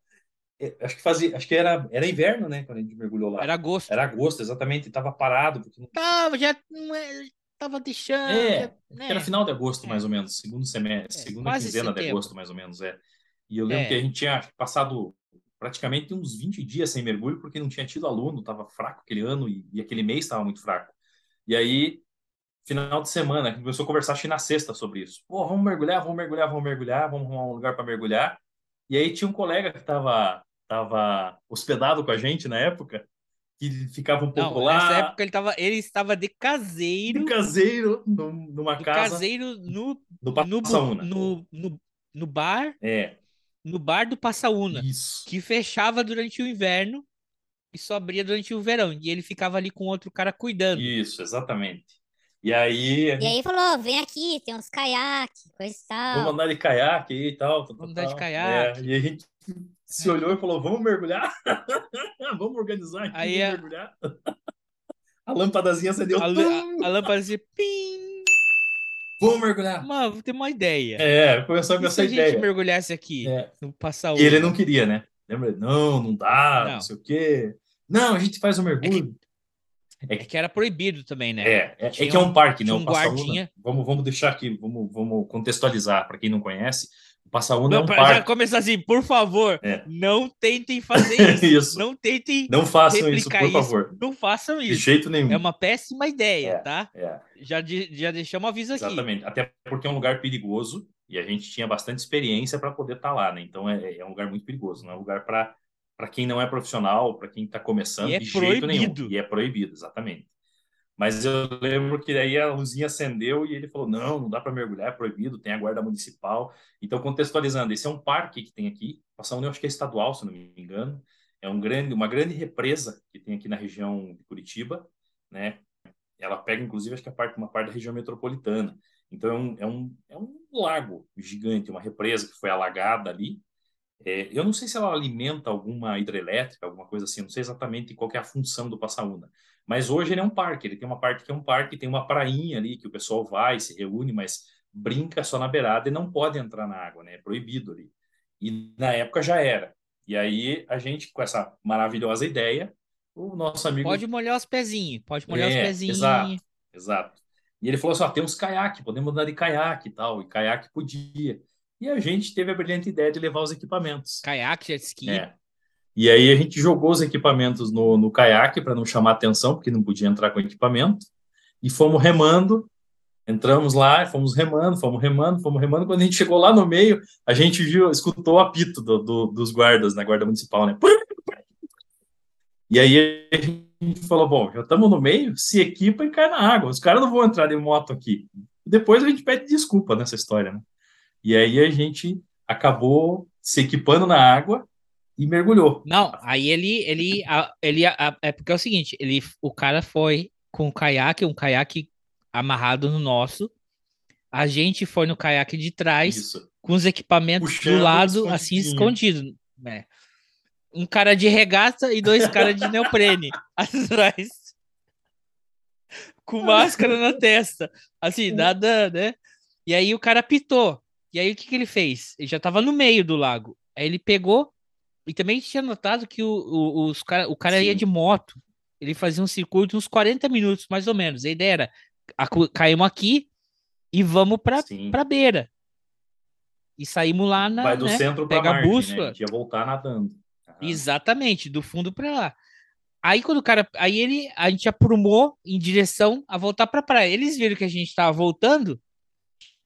É, Acho que fazia, acho que era, era inverno, né, quando a gente mergulhou lá. Era agosto. Era agosto, exatamente, tava parado, porque Tava, já não é- tava deixando. É, já- né? era final de agosto, É. mais ou menos, segundo semestre, É, segunda quinzena de agosto, mais ou menos, é. E eu lembro É. que a gente tinha passado praticamente uns 20 dias sem mergulho, porque não tinha tido aluno, tava fraco aquele ano e, e aquele mês estava muito fraco. E aí, final de semana, a gente começou a conversar, acho que na sexta, sobre isso. Pô, vamos mergulhar, vamos mergulhar, vamos mergulhar, vamos arrumar um lugar para mergulhar. E aí tinha um colega que estava tava hospedado com a gente na época, que ficava um pouco Não, lá, nessa época ele, tava, ele estava de caseiro. de caseiro, num- numa casa, caseiro no, no no, no, no, no bar, É, no bar do Passaúna, isso. que fechava durante o inverno e só abria durante o verão. E ele ficava ali com outro cara cuidando. Isso, exatamente. E aí, a E aí falou, vem aqui, tem uns caiaques, coisa e vamos tal. andar de caiaque aí e tal. tal, Vamos tal, andar de caiaque. É, e a gente se olhou e falou, vamos mergulhar? vamos organizar aqui, Aí vamos a- mergulhar. A lâmpadazinha acendeu. A, a lâmpada dizia pim. Vamos mergulhar. Mano, tem uma ideia. É, começou com essa se a ideia. gente mergulhasse aqui É. passar E ele não queria, né? Lembra? Não, não dá, não, Não. sei o quê. Não, a gente faz um mergulho. É que era proibido também, né? É, é, é que é um parque, né? O um guardinha. Vamos, vamos deixar aqui, vamos, vamos contextualizar para quem não conhece. O Passaúna é Não, um pra já começar assim, por favor, É. não tentem fazer isso. Isso. Não tentem Não façam isso, por isso. favor. Não façam De isso. jeito nenhum. É uma péssima ideia, É. tá? É. Já, de- já deixamos aviso aqui. Exatamente. Até porque é um lugar perigoso e a gente tinha bastante experiência para poder estar lá, né? Então é, é um lugar muito perigoso, não é um lugar para para quem não é profissional, para quem está começando, E é de jeito proibido. nenhum. E é proibido, exatamente. Mas eu lembro que daí a luzinha acendeu e ele falou: não, não dá para mergulhar, é proibido, tem a guarda municipal. Então, contextualizando, esse é um parque que tem aqui, Passaúna eu acho que é estadual, se não me engano. É um grande, uma grande represa que tem aqui na região de Curitiba, né? Ela pega, inclusive, acho que a parte, uma parte da região metropolitana. Então, é um, é um, é um lago gigante, uma represa que foi alagada ali. É, eu não sei se ela alimenta alguma hidrelétrica, alguma coisa assim, não sei exatamente qual é a função do Passaúna. Mas hoje ele é um parque, ele tem uma parte que é um parque, tem uma prainha ali que o pessoal vai, se reúne, mas brinca só na beirada e não pode entrar na água, né? É proibido ali. E na época já era. E aí a gente, com essa maravilhosa ideia, o nosso amigo Pode molhar os pezinhos, pode molhar os É, pezinhos. Exato, exato. E ele falou assim: ó, tem uns caiaque, podemos andar de caiaque e tal. E caiaque podia. E a gente teve a brilhante ideia de levar os equipamentos. Caiaque, jet ski. É. E aí a gente jogou os equipamentos no, no caiaque para não chamar atenção, porque não podia entrar com equipamento. E fomos remando. Entramos lá, fomos remando, fomos remando, fomos remando. Quando a gente chegou lá no meio, a gente viu, escutou o apito do- do- dos guardas na guarda municipal, né? E aí a gente falou: bom, já estamos no meio, se equipa e cai na água. Os caras não vão entrar de moto aqui. Depois a gente pede desculpa nessa história, né? E aí a gente acabou se equipando na água e mergulhou. Não, aí ele, ele, a- ele, a- é porque é o seguinte, ele, o cara foi com o caiaque, um caiaque amarrado no nosso, a gente foi no caiaque de trás, Isso. com os equipamentos Puxando do lado, assim, escondido, né? Um cara de regata e dois caras de neoprene atrás, com máscara na testa, assim, nada, né? E aí o cara pitou. E aí o que que ele fez? Ele já tava no meio do lago. Aí ele pegou e também tinha notado que o, o, os cara, o cara ia Sim. de moto. Ele fazia um circuito uns 40 minutos, mais ou menos. A ideia era, acu- caímos aqui e vamos pra, Sim. pra beira. E saímos lá na. Vai do né, centro para pega a bússola. né? A gente ia voltar nadando. Exatamente, do fundo para lá. Aí quando o cara, aí ele, a gente aprumou em direção a voltar para praia. Eles viram que a gente tava voltando,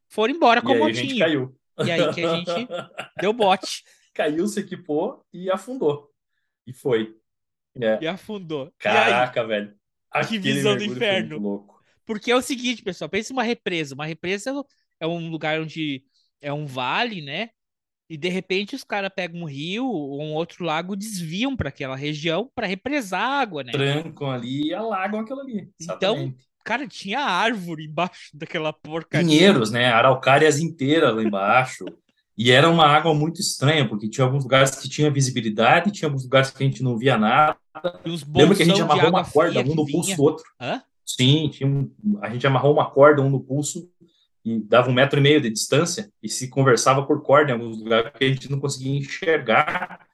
foram embora com E a aí a gente caiu. E aí que a gente deu bote caiu, se equipou e afundou. E foi. É. e afundou. E Caraca, velho. Que Aquele visão do inferno. louco. porque é o seguinte, pessoal, pensa uma represa. Uma represa é um lugar onde é um vale, né? E de repente os caras pegam um rio ou um outro lago, desviam para aquela região para represar a água, né? Trancam ali e alagam aquilo ali. Então, Exatamente. Cara, tinha árvore embaixo daquela porcaria. Pinheiros, né? Araucárias inteiras lá embaixo. E era uma água muito estranha, porque tinha alguns lugares que tinha visibilidade, tinha alguns lugares que a gente não via nada. Lembra que a gente amarrou uma corda, um no pulso do outro? Hã? Sim, um- a gente amarrou uma corda, um no pulso, e dava um metro e meio de distância, e se conversava por corda em alguns lugares que a gente não conseguia enxergar,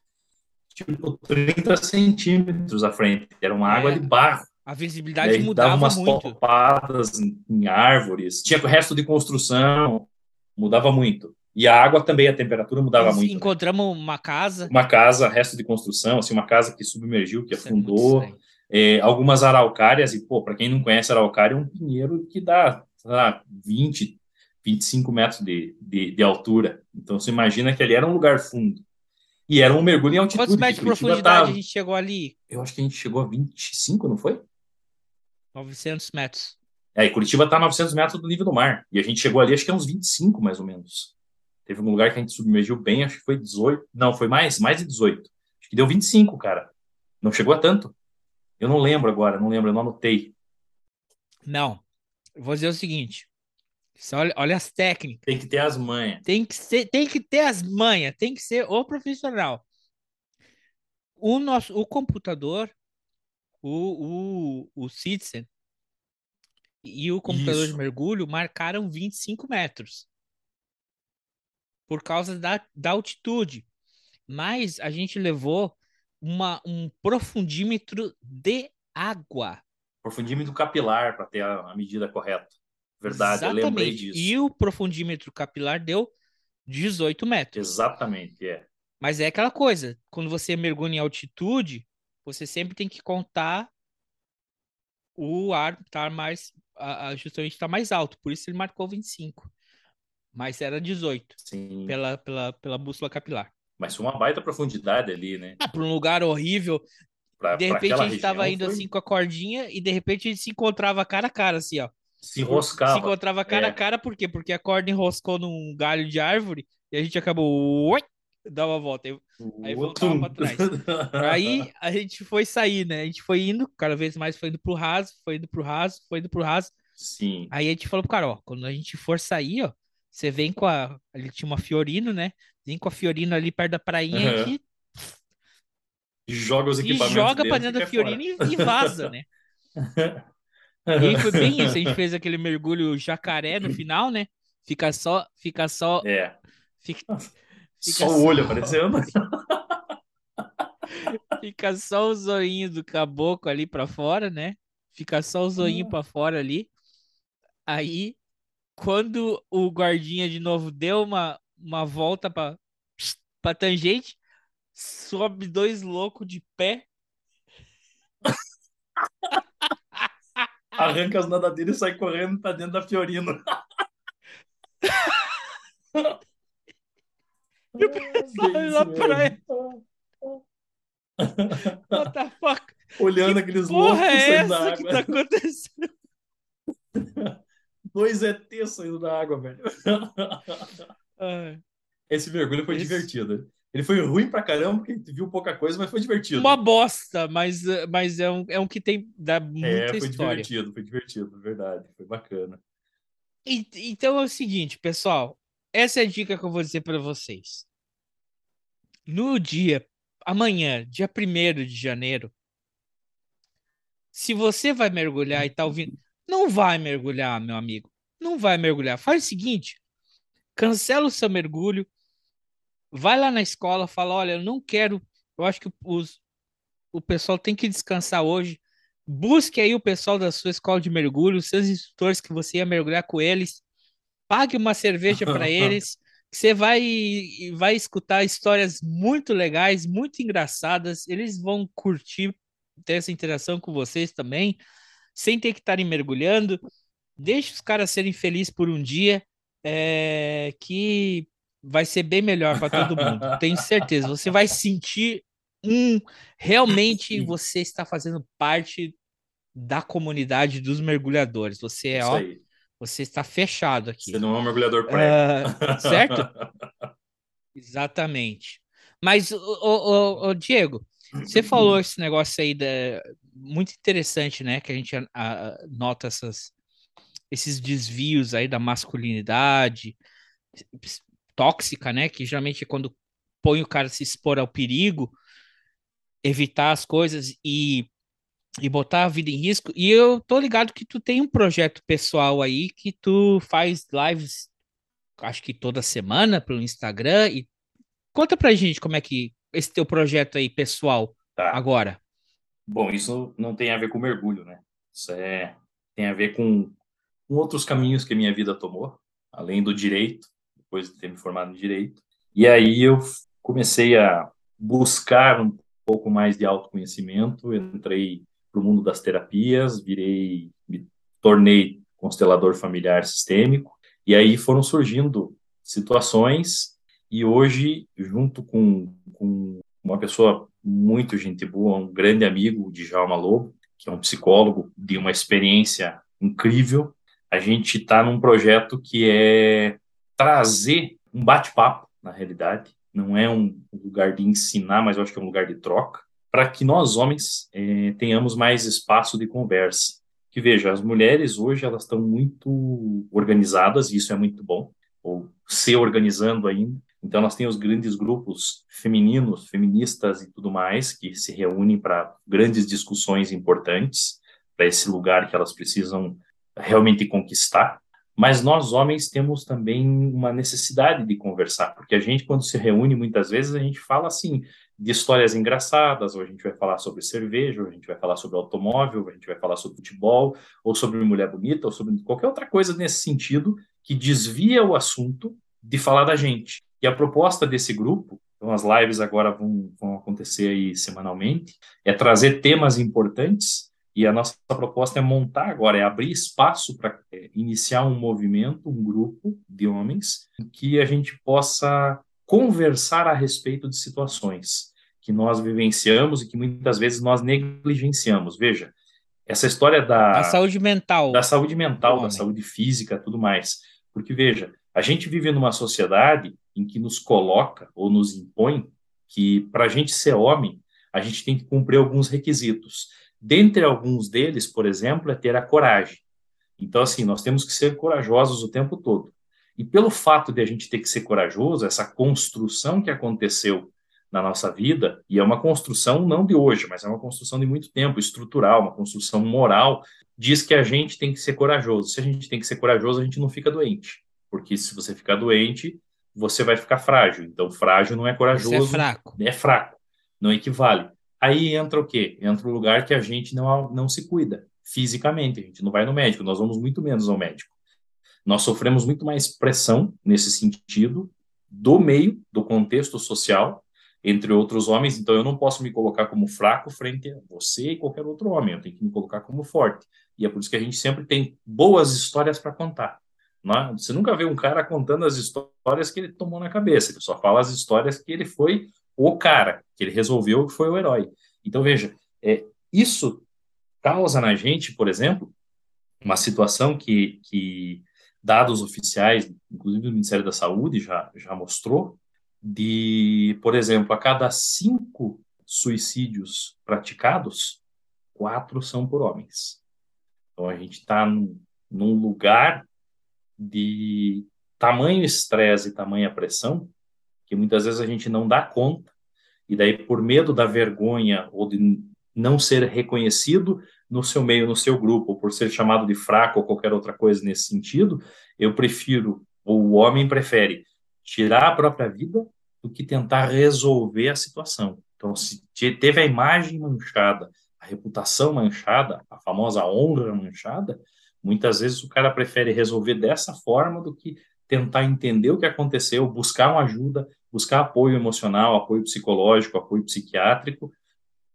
tipo, 30 centímetros à frente. Era uma É, água de barro. A visibilidade aí dava mudava umas muito. topadas em, em árvores, tinha resto de construção, mudava muito. E a água também, a temperatura mudava Nós muito. né? Encontramos uma casa. Uma casa, resto de construção, assim, uma casa que submergiu, que Isso é afundou, estranho. é, algumas araucárias, e, pô, para quem não conhece araucária, é um pinheiro que dá, lá, 20, 25 metros de, de, de altura. Então, você imagina que ali era um lugar fundo. E era um mergulho em altitude. Quantos metros de profundidade tá- a gente chegou ali? Eu acho que a gente chegou a 25, não foi? 900 metros. É, e Curitiba está a 900 metros do nível do mar. E a gente chegou ali, acho que é uns 25, mais ou menos. Teve um lugar que a gente submergiu bem, acho que foi 18. Não, foi mais, mais de 18. Acho que deu 25, cara. Não chegou a tanto. Eu não lembro agora, não lembro, eu não anotei. Não. Eu vou dizer o seguinte. Olha, olha as técnicas. Tem que ter as manhas. Tem que, ser, tem que ter as manhas, tem que ser o profissional. O nosso o computador, o, o, o Citizen, e o computador Isso. de mergulho marcaram 25 metros por causa da, da altitude. Mas a gente levou uma, um profundímetro de água. Profundímetro capilar para ter a, a medida correta. Verdade, eu lembrei Exatamente. disso. E o profundímetro capilar deu 18 metros. Exatamente, é. Mas é aquela coisa, quando você mergulha em altitude, você sempre tem que contar o ar estar mais, a, a, justamente está mais alto, por isso ele marcou 25. Mas era 18 Sim. pela, pela, pela bússola capilar. Mas foi uma baita profundidade ali, né? Ah, para um lugar horrível. Pra, de repente a gente estava indo foi- assim com a cordinha e de repente a gente se encontrava cara a cara, assim, ó. Se enroscava. Se encontrava cara É. a cara, por quê? Porque a corda enroscou num galho de árvore e a gente acabou. Ui, dava a volta. Aí, aí voltava pra trás. Aí a gente foi sair, né? A gente foi indo, cada vez mais foi indo pro raso, foi indo pro raso, foi indo pro raso. Sim. Aí a gente falou pro cara, ó, quando a gente for sair, ó, você vem com a. Ali tinha uma Fiorino, né? Vem com a Fiorino ali perto da prainha aqui E joga os e equipamentos joga pra dentro da e fora. Fiorino e, e vaza, né? E aí foi bem isso, a gente fez aquele mergulho jacaré no final, né? Fica só, fica só, É. fica, Só o olho aparecendo. fica só o zoinho do caboclo ali pra fora, né? Fica só o zoinho pra fora ali. Aí, quando o guardinha de novo deu uma, uma volta pra, pra tangente, sobe dois loucos de pé. Arranca as nadadeiras e sai correndo pra dentro da Fiorino. E o pessoal isso praia. mesmo. What the fuck? Olhando Que aqueles loucos porra é saindo da essa que tá acontecendo? Dois ETs saindo da água, velho. Esse mergulho foi Esse- divertido. Ele foi ruim pra caramba, porque viu pouca coisa, mas foi divertido. Uma bosta, mas, mas é, um, é um que tem dá muita É, foi história. divertido, foi divertido, verdade. Foi bacana. E- então é o seguinte, pessoal. Essa é a dica que eu vou dizer para vocês. No dia, amanhã, dia 1 de janeiro, se você vai mergulhar e tá ouvindo, não vai mergulhar, meu amigo. Não vai mergulhar. Faz o seguinte: cancela o seu mergulho, vai lá na escola, fala: olha, eu não quero. Eu acho que os, o pessoal tem que descansar hoje. Busque aí o pessoal da sua escola de mergulho, os seus instrutores que você ia mergulhar com eles. Pague uma cerveja para eles. Você vai, vai escutar histórias muito legais, muito engraçadas. Eles vão curtir ter essa interação com vocês também, sem ter que estarem mergulhando. Deixe os caras serem felizes por um dia, é, que vai ser bem melhor para todo mundo. Tenho certeza. Você vai sentir um realmente você está fazendo parte da comunidade dos mergulhadores. Você é, ó, você está fechado aqui. Você não é um mergulhador prego. Ah, certo? Exatamente. Mas, ô, ô, Diego, você falou esse negócio aí da, muito interessante, né? Que a gente ah, nota essas, esses desvios aí da masculinidade tóxica, né? Que geralmente é quando põe o cara a se expor ao perigo, evitar as coisas e, e botar a vida em risco. E eu tô ligado que tu tem um projeto pessoal aí que tu faz lives, acho que toda semana pelo Instagram. E conta pra gente como é que esse teu projeto aí pessoal Tá. agora. Bom, isso não tem a ver com mergulho, né? Isso é, tem a ver com, com outros caminhos que a minha vida tomou, além do direito, depois de ter me formado em direito. E aí eu comecei a buscar um pouco mais de autoconhecimento, entrei para o mundo das terapias, virei, me tornei constelador familiar sistêmico, e aí foram surgindo situações, e hoje, junto com, com uma pessoa muito gente boa, um grande amigo de Djalma Lobo, que é um psicólogo de uma experiência incrível. A gente está num projeto que é trazer um bate-papo, na realidade. Não é um lugar de ensinar, mas eu acho que é um lugar de troca, para que nós, homens, eh, tenhamos mais espaço de conversa. Que veja, as mulheres hoje elas estão muito organizadas, e isso é muito bom, ou se organizando ainda. Então, nós temos grandes grupos femininos, feministas e tudo mais, que se reúnem para grandes discussões importantes, para esse lugar que elas precisam realmente conquistar, mas nós homens temos também uma necessidade de conversar, porque a gente quando se reúne muitas vezes a gente fala assim de histórias engraçadas, ou a gente vai falar sobre cerveja, ou a gente vai falar sobre automóvel, ou a gente vai falar sobre futebol, ou sobre mulher bonita, ou sobre qualquer outra coisa nesse sentido que desvia o assunto de falar da gente. E a proposta desse grupo, então as lives agora vão, vão acontecer aí semanalmente, é trazer temas importantes e a nossa proposta é montar agora, é abrir espaço para é, iniciar um movimento, um grupo de homens, em que a gente possa conversar a respeito de situações que nós vivenciamos e que muitas vezes nós negligenciamos. Veja, essa história da, da saúde mental, da saúde mental, da saúde física, tudo mais. Porque veja, a gente vive numa sociedade em que nos coloca ou nos impõe que para a gente ser homem, a gente tem que cumprir alguns requisitos. Dentre alguns deles, por exemplo, é ter a coragem. Então, assim, nós temos que ser corajosos o tempo todo. E pelo fato de a gente ter que ser corajoso, essa construção que aconteceu na nossa vida, e é uma construção não de hoje, mas é uma construção de muito tempo, estrutural, uma construção moral, diz que a gente tem que ser corajoso. Se a gente tem que ser corajoso, a gente não fica doente. Porque se você ficar doente, você vai ficar frágil. Então, frágil não é corajoso. Você é fraco. É fraco. Não equivale. Aí entra o quê? Entra o lugar que a gente não, não se cuida fisicamente. A gente não vai no médico, nós vamos muito menos ao médico. Nós sofremos muito mais pressão nesse sentido do meio, do contexto social, entre outros homens. Então eu não posso me colocar como fraco frente a você e qualquer outro homem. Eu tenho que me colocar como forte. E é por isso que a gente sempre tem boas histórias para contar. É? Você nunca vê um cara contando as histórias que ele tomou na cabeça. Ele só fala as histórias que ele foi o cara, que ele resolveu que foi o herói. Então, veja, é, isso causa na gente, por exemplo, uma situação que, que dados oficiais, inclusive do Ministério da Saúde, já, já mostrou, de, por exemplo, a cada cinco suicídios praticados, quatro são por homens. Então, a gente está num, num lugar de tamanho estresse e tamanha pressão que muitas vezes a gente não dá conta, e daí, por medo da vergonha ou de não ser reconhecido no seu meio, no seu grupo, por ser chamado de fraco ou qualquer outra coisa nesse sentido, eu prefiro, ou o homem prefere, tirar a própria vida do que tentar resolver a situação. Então, se teve a imagem manchada, a reputação manchada, a famosa honra manchada, muitas vezes o cara prefere resolver dessa forma do que tentar entender o que aconteceu, buscar uma ajuda, buscar apoio emocional, apoio psicológico, apoio psiquiátrico,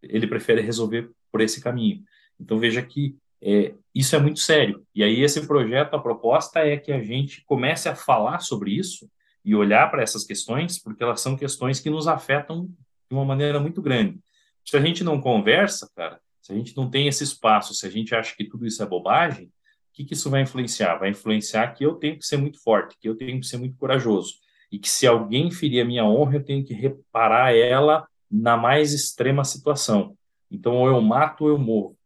ele prefere resolver por esse caminho. Então veja que é, isso é muito sério. E aí esse projeto, a proposta é que a gente comece a falar sobre isso e olhar para essas questões, porque elas são questões que nos afetam de uma maneira muito grande. Se a gente não conversa, cara, se a gente não tem esse espaço, se a gente acha que tudo isso é bobagem, que, que isso vai influenciar? Vai influenciar que eu tenho que ser muito forte, que eu tenho que ser muito corajoso, e que se alguém ferir a minha honra, eu tenho que reparar ela na mais extrema situação. Então, ou eu mato ou eu morro.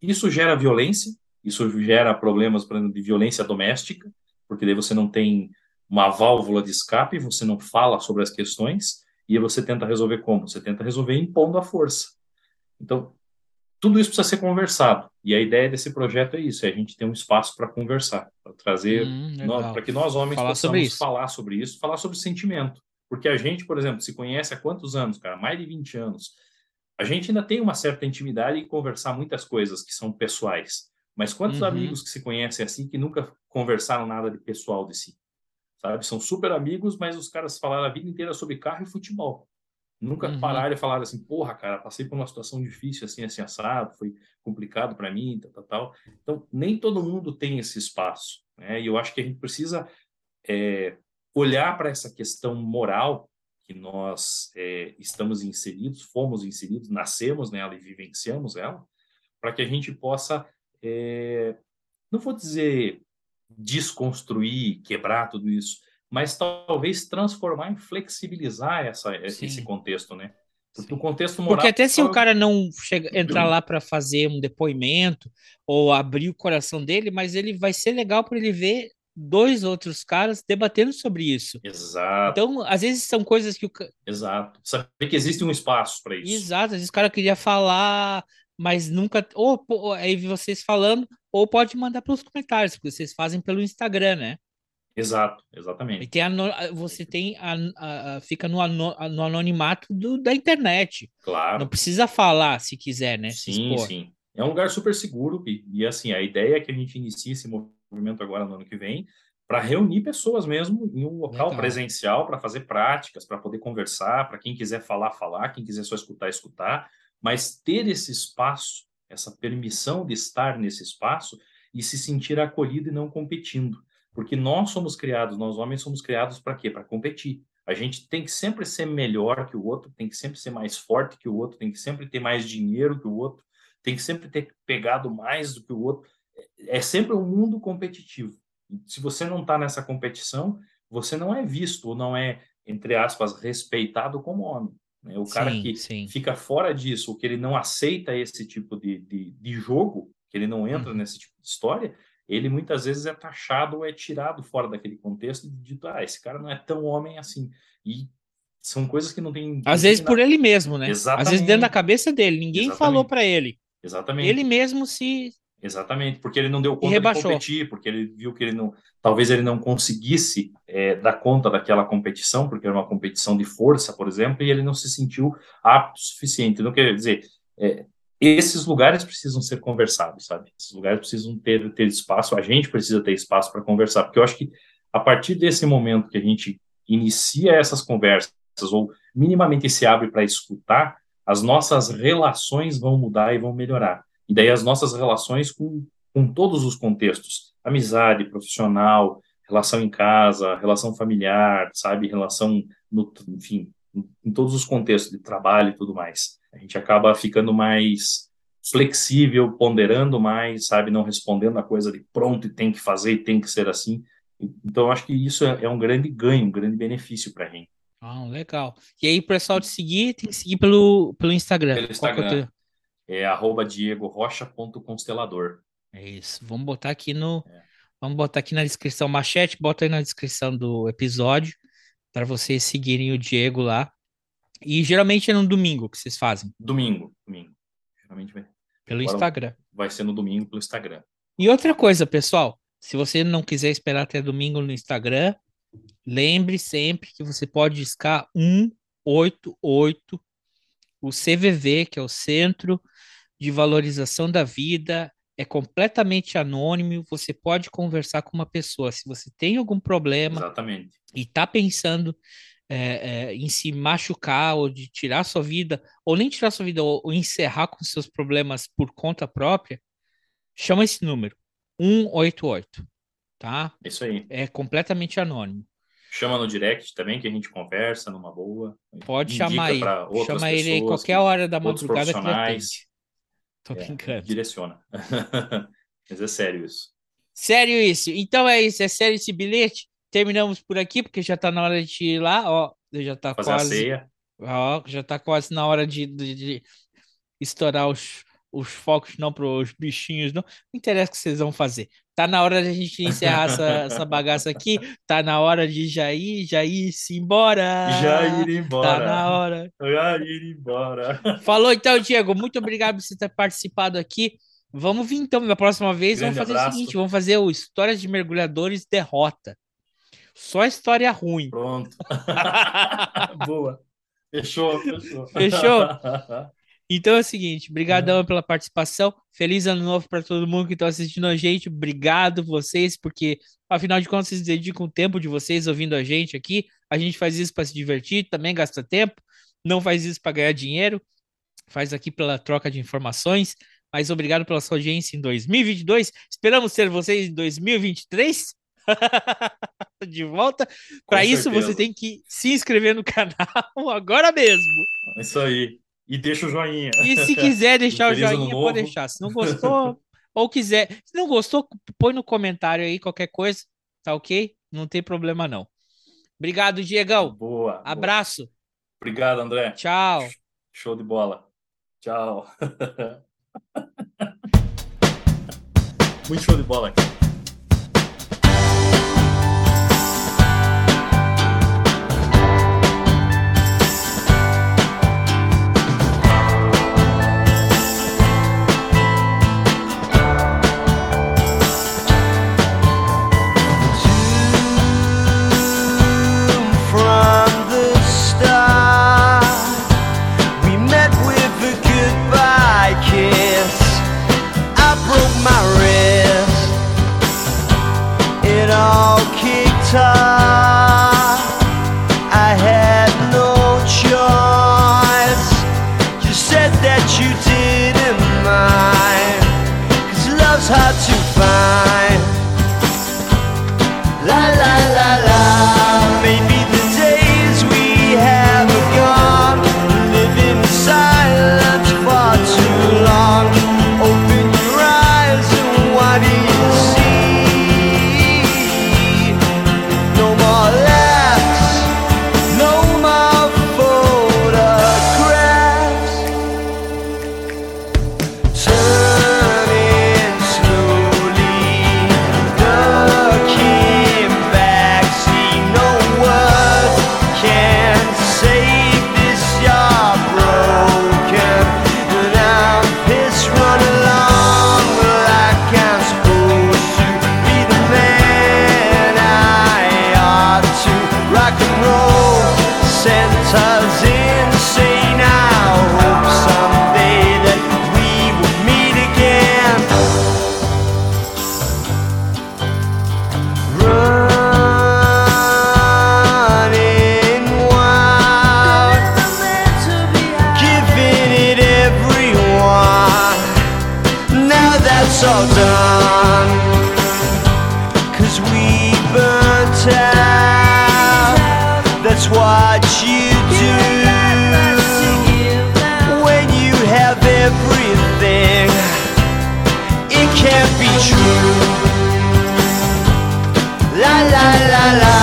Isso gera violência, isso gera problemas, exemplo, de violência doméstica, porque daí você não tem uma válvula de escape, você não fala sobre as questões, e você tenta resolver como? Você tenta resolver impondo a força. Então, tudo isso precisa ser conversado. E a ideia desse projeto é isso: é a gente ter um espaço para conversar, para trazer, hum, para que nós homens falar possamos sobre falar sobre isso, falar sobre sentimento. Porque a gente, por exemplo, se conhece há quantos anos, cara? Mais de 20 anos. A gente ainda tem uma certa intimidade em conversar muitas coisas que são pessoais. Mas quantos uhum. amigos que se conhecem assim que nunca conversaram nada de pessoal de si? Sabe? São super amigos, mas os caras falaram a vida inteira sobre carro e futebol. Nunca uhum. pararam e falaram assim, porra, cara, passei por uma situação difícil, assim, assim, assado, foi complicado para mim, tal, tal, tal. Então, nem todo mundo tem esse espaço, né? E eu acho que a gente precisa é, olhar para essa questão moral que nós é, estamos inseridos, fomos inseridos, nascemos nela e vivenciamos ela, para que a gente possa, é, não vou dizer desconstruir, quebrar tudo isso, mas talvez transformar e flexibilizar essa, esse contexto, né? Porque o contexto moral. Porque até se o cara não chega, entrar lá para fazer um depoimento ou abrir o coração dele, mas ele vai ser legal para ele ver dois outros caras debatendo sobre isso. Exato. Então, às vezes são coisas que o Exato. Saber que existe um espaço para isso. Exato. Às vezes o cara queria falar mas nunca. Ou, ou aí vocês falando, ou pode mandar pelos comentários, porque vocês fazem pelo Instagram, né? Exato, E exatamente. tem a, no- você tem a, a- fica no, no anonimato do- da internet. Claro. Não precisa falar se quiser, né? Sim, sim. É um lugar super seguro e, e, assim, a ideia é que a gente inicie esse movimento agora no ano que vem para reunir pessoas mesmo em um local Legal. presencial para fazer práticas, para poder conversar, para quem quiser falar, falar, quem quiser só escutar, escutar, mas ter esse espaço, essa permissão de estar nesse espaço e se sentir acolhido e não competindo. Porque nós somos criados, nós homens somos criados para quê? Para competir. A gente tem que sempre ser melhor que o outro, tem que sempre ser mais forte que o outro, tem que sempre ter mais dinheiro que o outro, tem que sempre ter pegado mais do que o outro. É sempre um mundo competitivo. Se você não está nessa competição, você não é visto ou não é, entre aspas, respeitado como homem. né? O cara Sim, que sim. fica fora disso, ou que ele não aceita esse tipo de, de, de jogo, que ele não entra Uhum. nesse tipo de história, ele muitas vezes é taxado ou é tirado fora daquele contexto e dito, ah, esse cara não é tão homem assim. E são coisas que não tem. Às vezes por ele mesmo, né? Às vezes dentro da Exatamente. cabeça dele. Ninguém falou Exatamente. pra ele. Exatamente. Ele mesmo se. Exatamente, porque ele não deu conta de competir, porque ele viu que ele não, talvez ele não conseguisse é, dar conta daquela competição, porque era uma competição de força, por exemplo, e ele não se sentiu apto o suficiente. Não quer dizer, é, esses lugares precisam ser conversados, sabe? Esses lugares precisam ter, ter espaço, a gente precisa ter espaço para conversar, porque eu acho que a partir desse momento que a gente inicia essas conversas, ou minimamente se abre para escutar, as nossas relações vão mudar e vão melhorar. E daí as nossas relações com, com todos os contextos, amizade, profissional, relação em casa, relação familiar, sabe, relação, no, enfim, em, todos os contextos de trabalho e tudo mais. A gente acaba ficando mais flexível, ponderando mais, sabe, não respondendo a coisa de pronto e tem que fazer e tem que ser assim. Então, acho que isso é, é um grande ganho, um grande benefício para a gente. Ah, legal. E aí, o pessoal te seguir, tem que seguir pelo, pelo Instagram. Pelo é Instagram. teu- É arroba diegorocha.constelador. É isso. Vamos botar aqui no. É. Vamos botar aqui na descrição. Machete, bota aí na descrição do episódio para vocês seguirem o Diego lá. E geralmente é no domingo que vocês fazem, Domingo, domingo. Geralmente vai, pelo Agora- Instagram. vai ser no domingo pelo Instagram. E outra coisa, pessoal, se você não quiser esperar até domingo no Instagram, lembre sempre que você pode discar 188, o CVV, que é o Centro de Valorização da Vida, é completamente anônimo, você pode conversar com uma pessoa. Se você tem algum problema Exatamente. e está pensando é, é, em se machucar ou de tirar sua vida, ou nem tirar sua vida, ou, ou encerrar com seus problemas por conta própria, chama esse número, 188, tá? Isso aí. É completamente anônimo. Chama no direct também, que a gente conversa numa boa. Pode chamar aí. Chama ele aí qualquer que- hora da madrugada que atende. Tô É, brincando. direciona. Mas é sério isso. Sério isso. Então é isso, é sério esse bilhete. Terminamos por aqui, porque já tá na hora de ir lá, ó. Já tá Fazer a quase. ceia. Ó, já tá quase na hora de, de- de estourar os, os focos, não para os bichinhos, não. Não interessa o que vocês vão fazer. Tá na hora de a gente encerrar essa, essa bagaça aqui. Tá na hora de já ir, já embora. Já ir Tá embora. na hora. Já ir embora. Falou então, Diego. Muito obrigado por você ter participado aqui. Vamos vir então na próxima vez. Grande vamos fazer abraço. o seguinte: vamos fazer o Histórias de Mergulhadores Derrota. Só história ruim. Pronto. Boa. Fechou, fechou. Fechou? Então é o seguinte, brigadão pela participação. Feliz ano novo para todo mundo que está assistindo a gente. Obrigado vocês, porque afinal de contas vocês dedicam o tempo de vocês ouvindo a gente aqui. A gente faz isso para se divertir, também gasta tempo. Não faz isso para ganhar dinheiro. Faz aqui pela troca de informações. Mas obrigado pela sua audiência em 2022. Esperamos ter vocês em 2023. de volta. Para isso você tem que se inscrever no canal agora mesmo. Isso aí. E deixa o joinha. E se quiser deixar o joinha, pode deixar. Se não gostou, ou quiser. Se não gostou, põe no comentário aí qualquer coisa, tá ok? Não tem problema não. Obrigado, Diegão. Boa. boa. Abraço. Obrigado, André. Tchau. Show de bola. Tchau. Muito show de bola that's what you do. When you have everything, it can't be true. La la la la.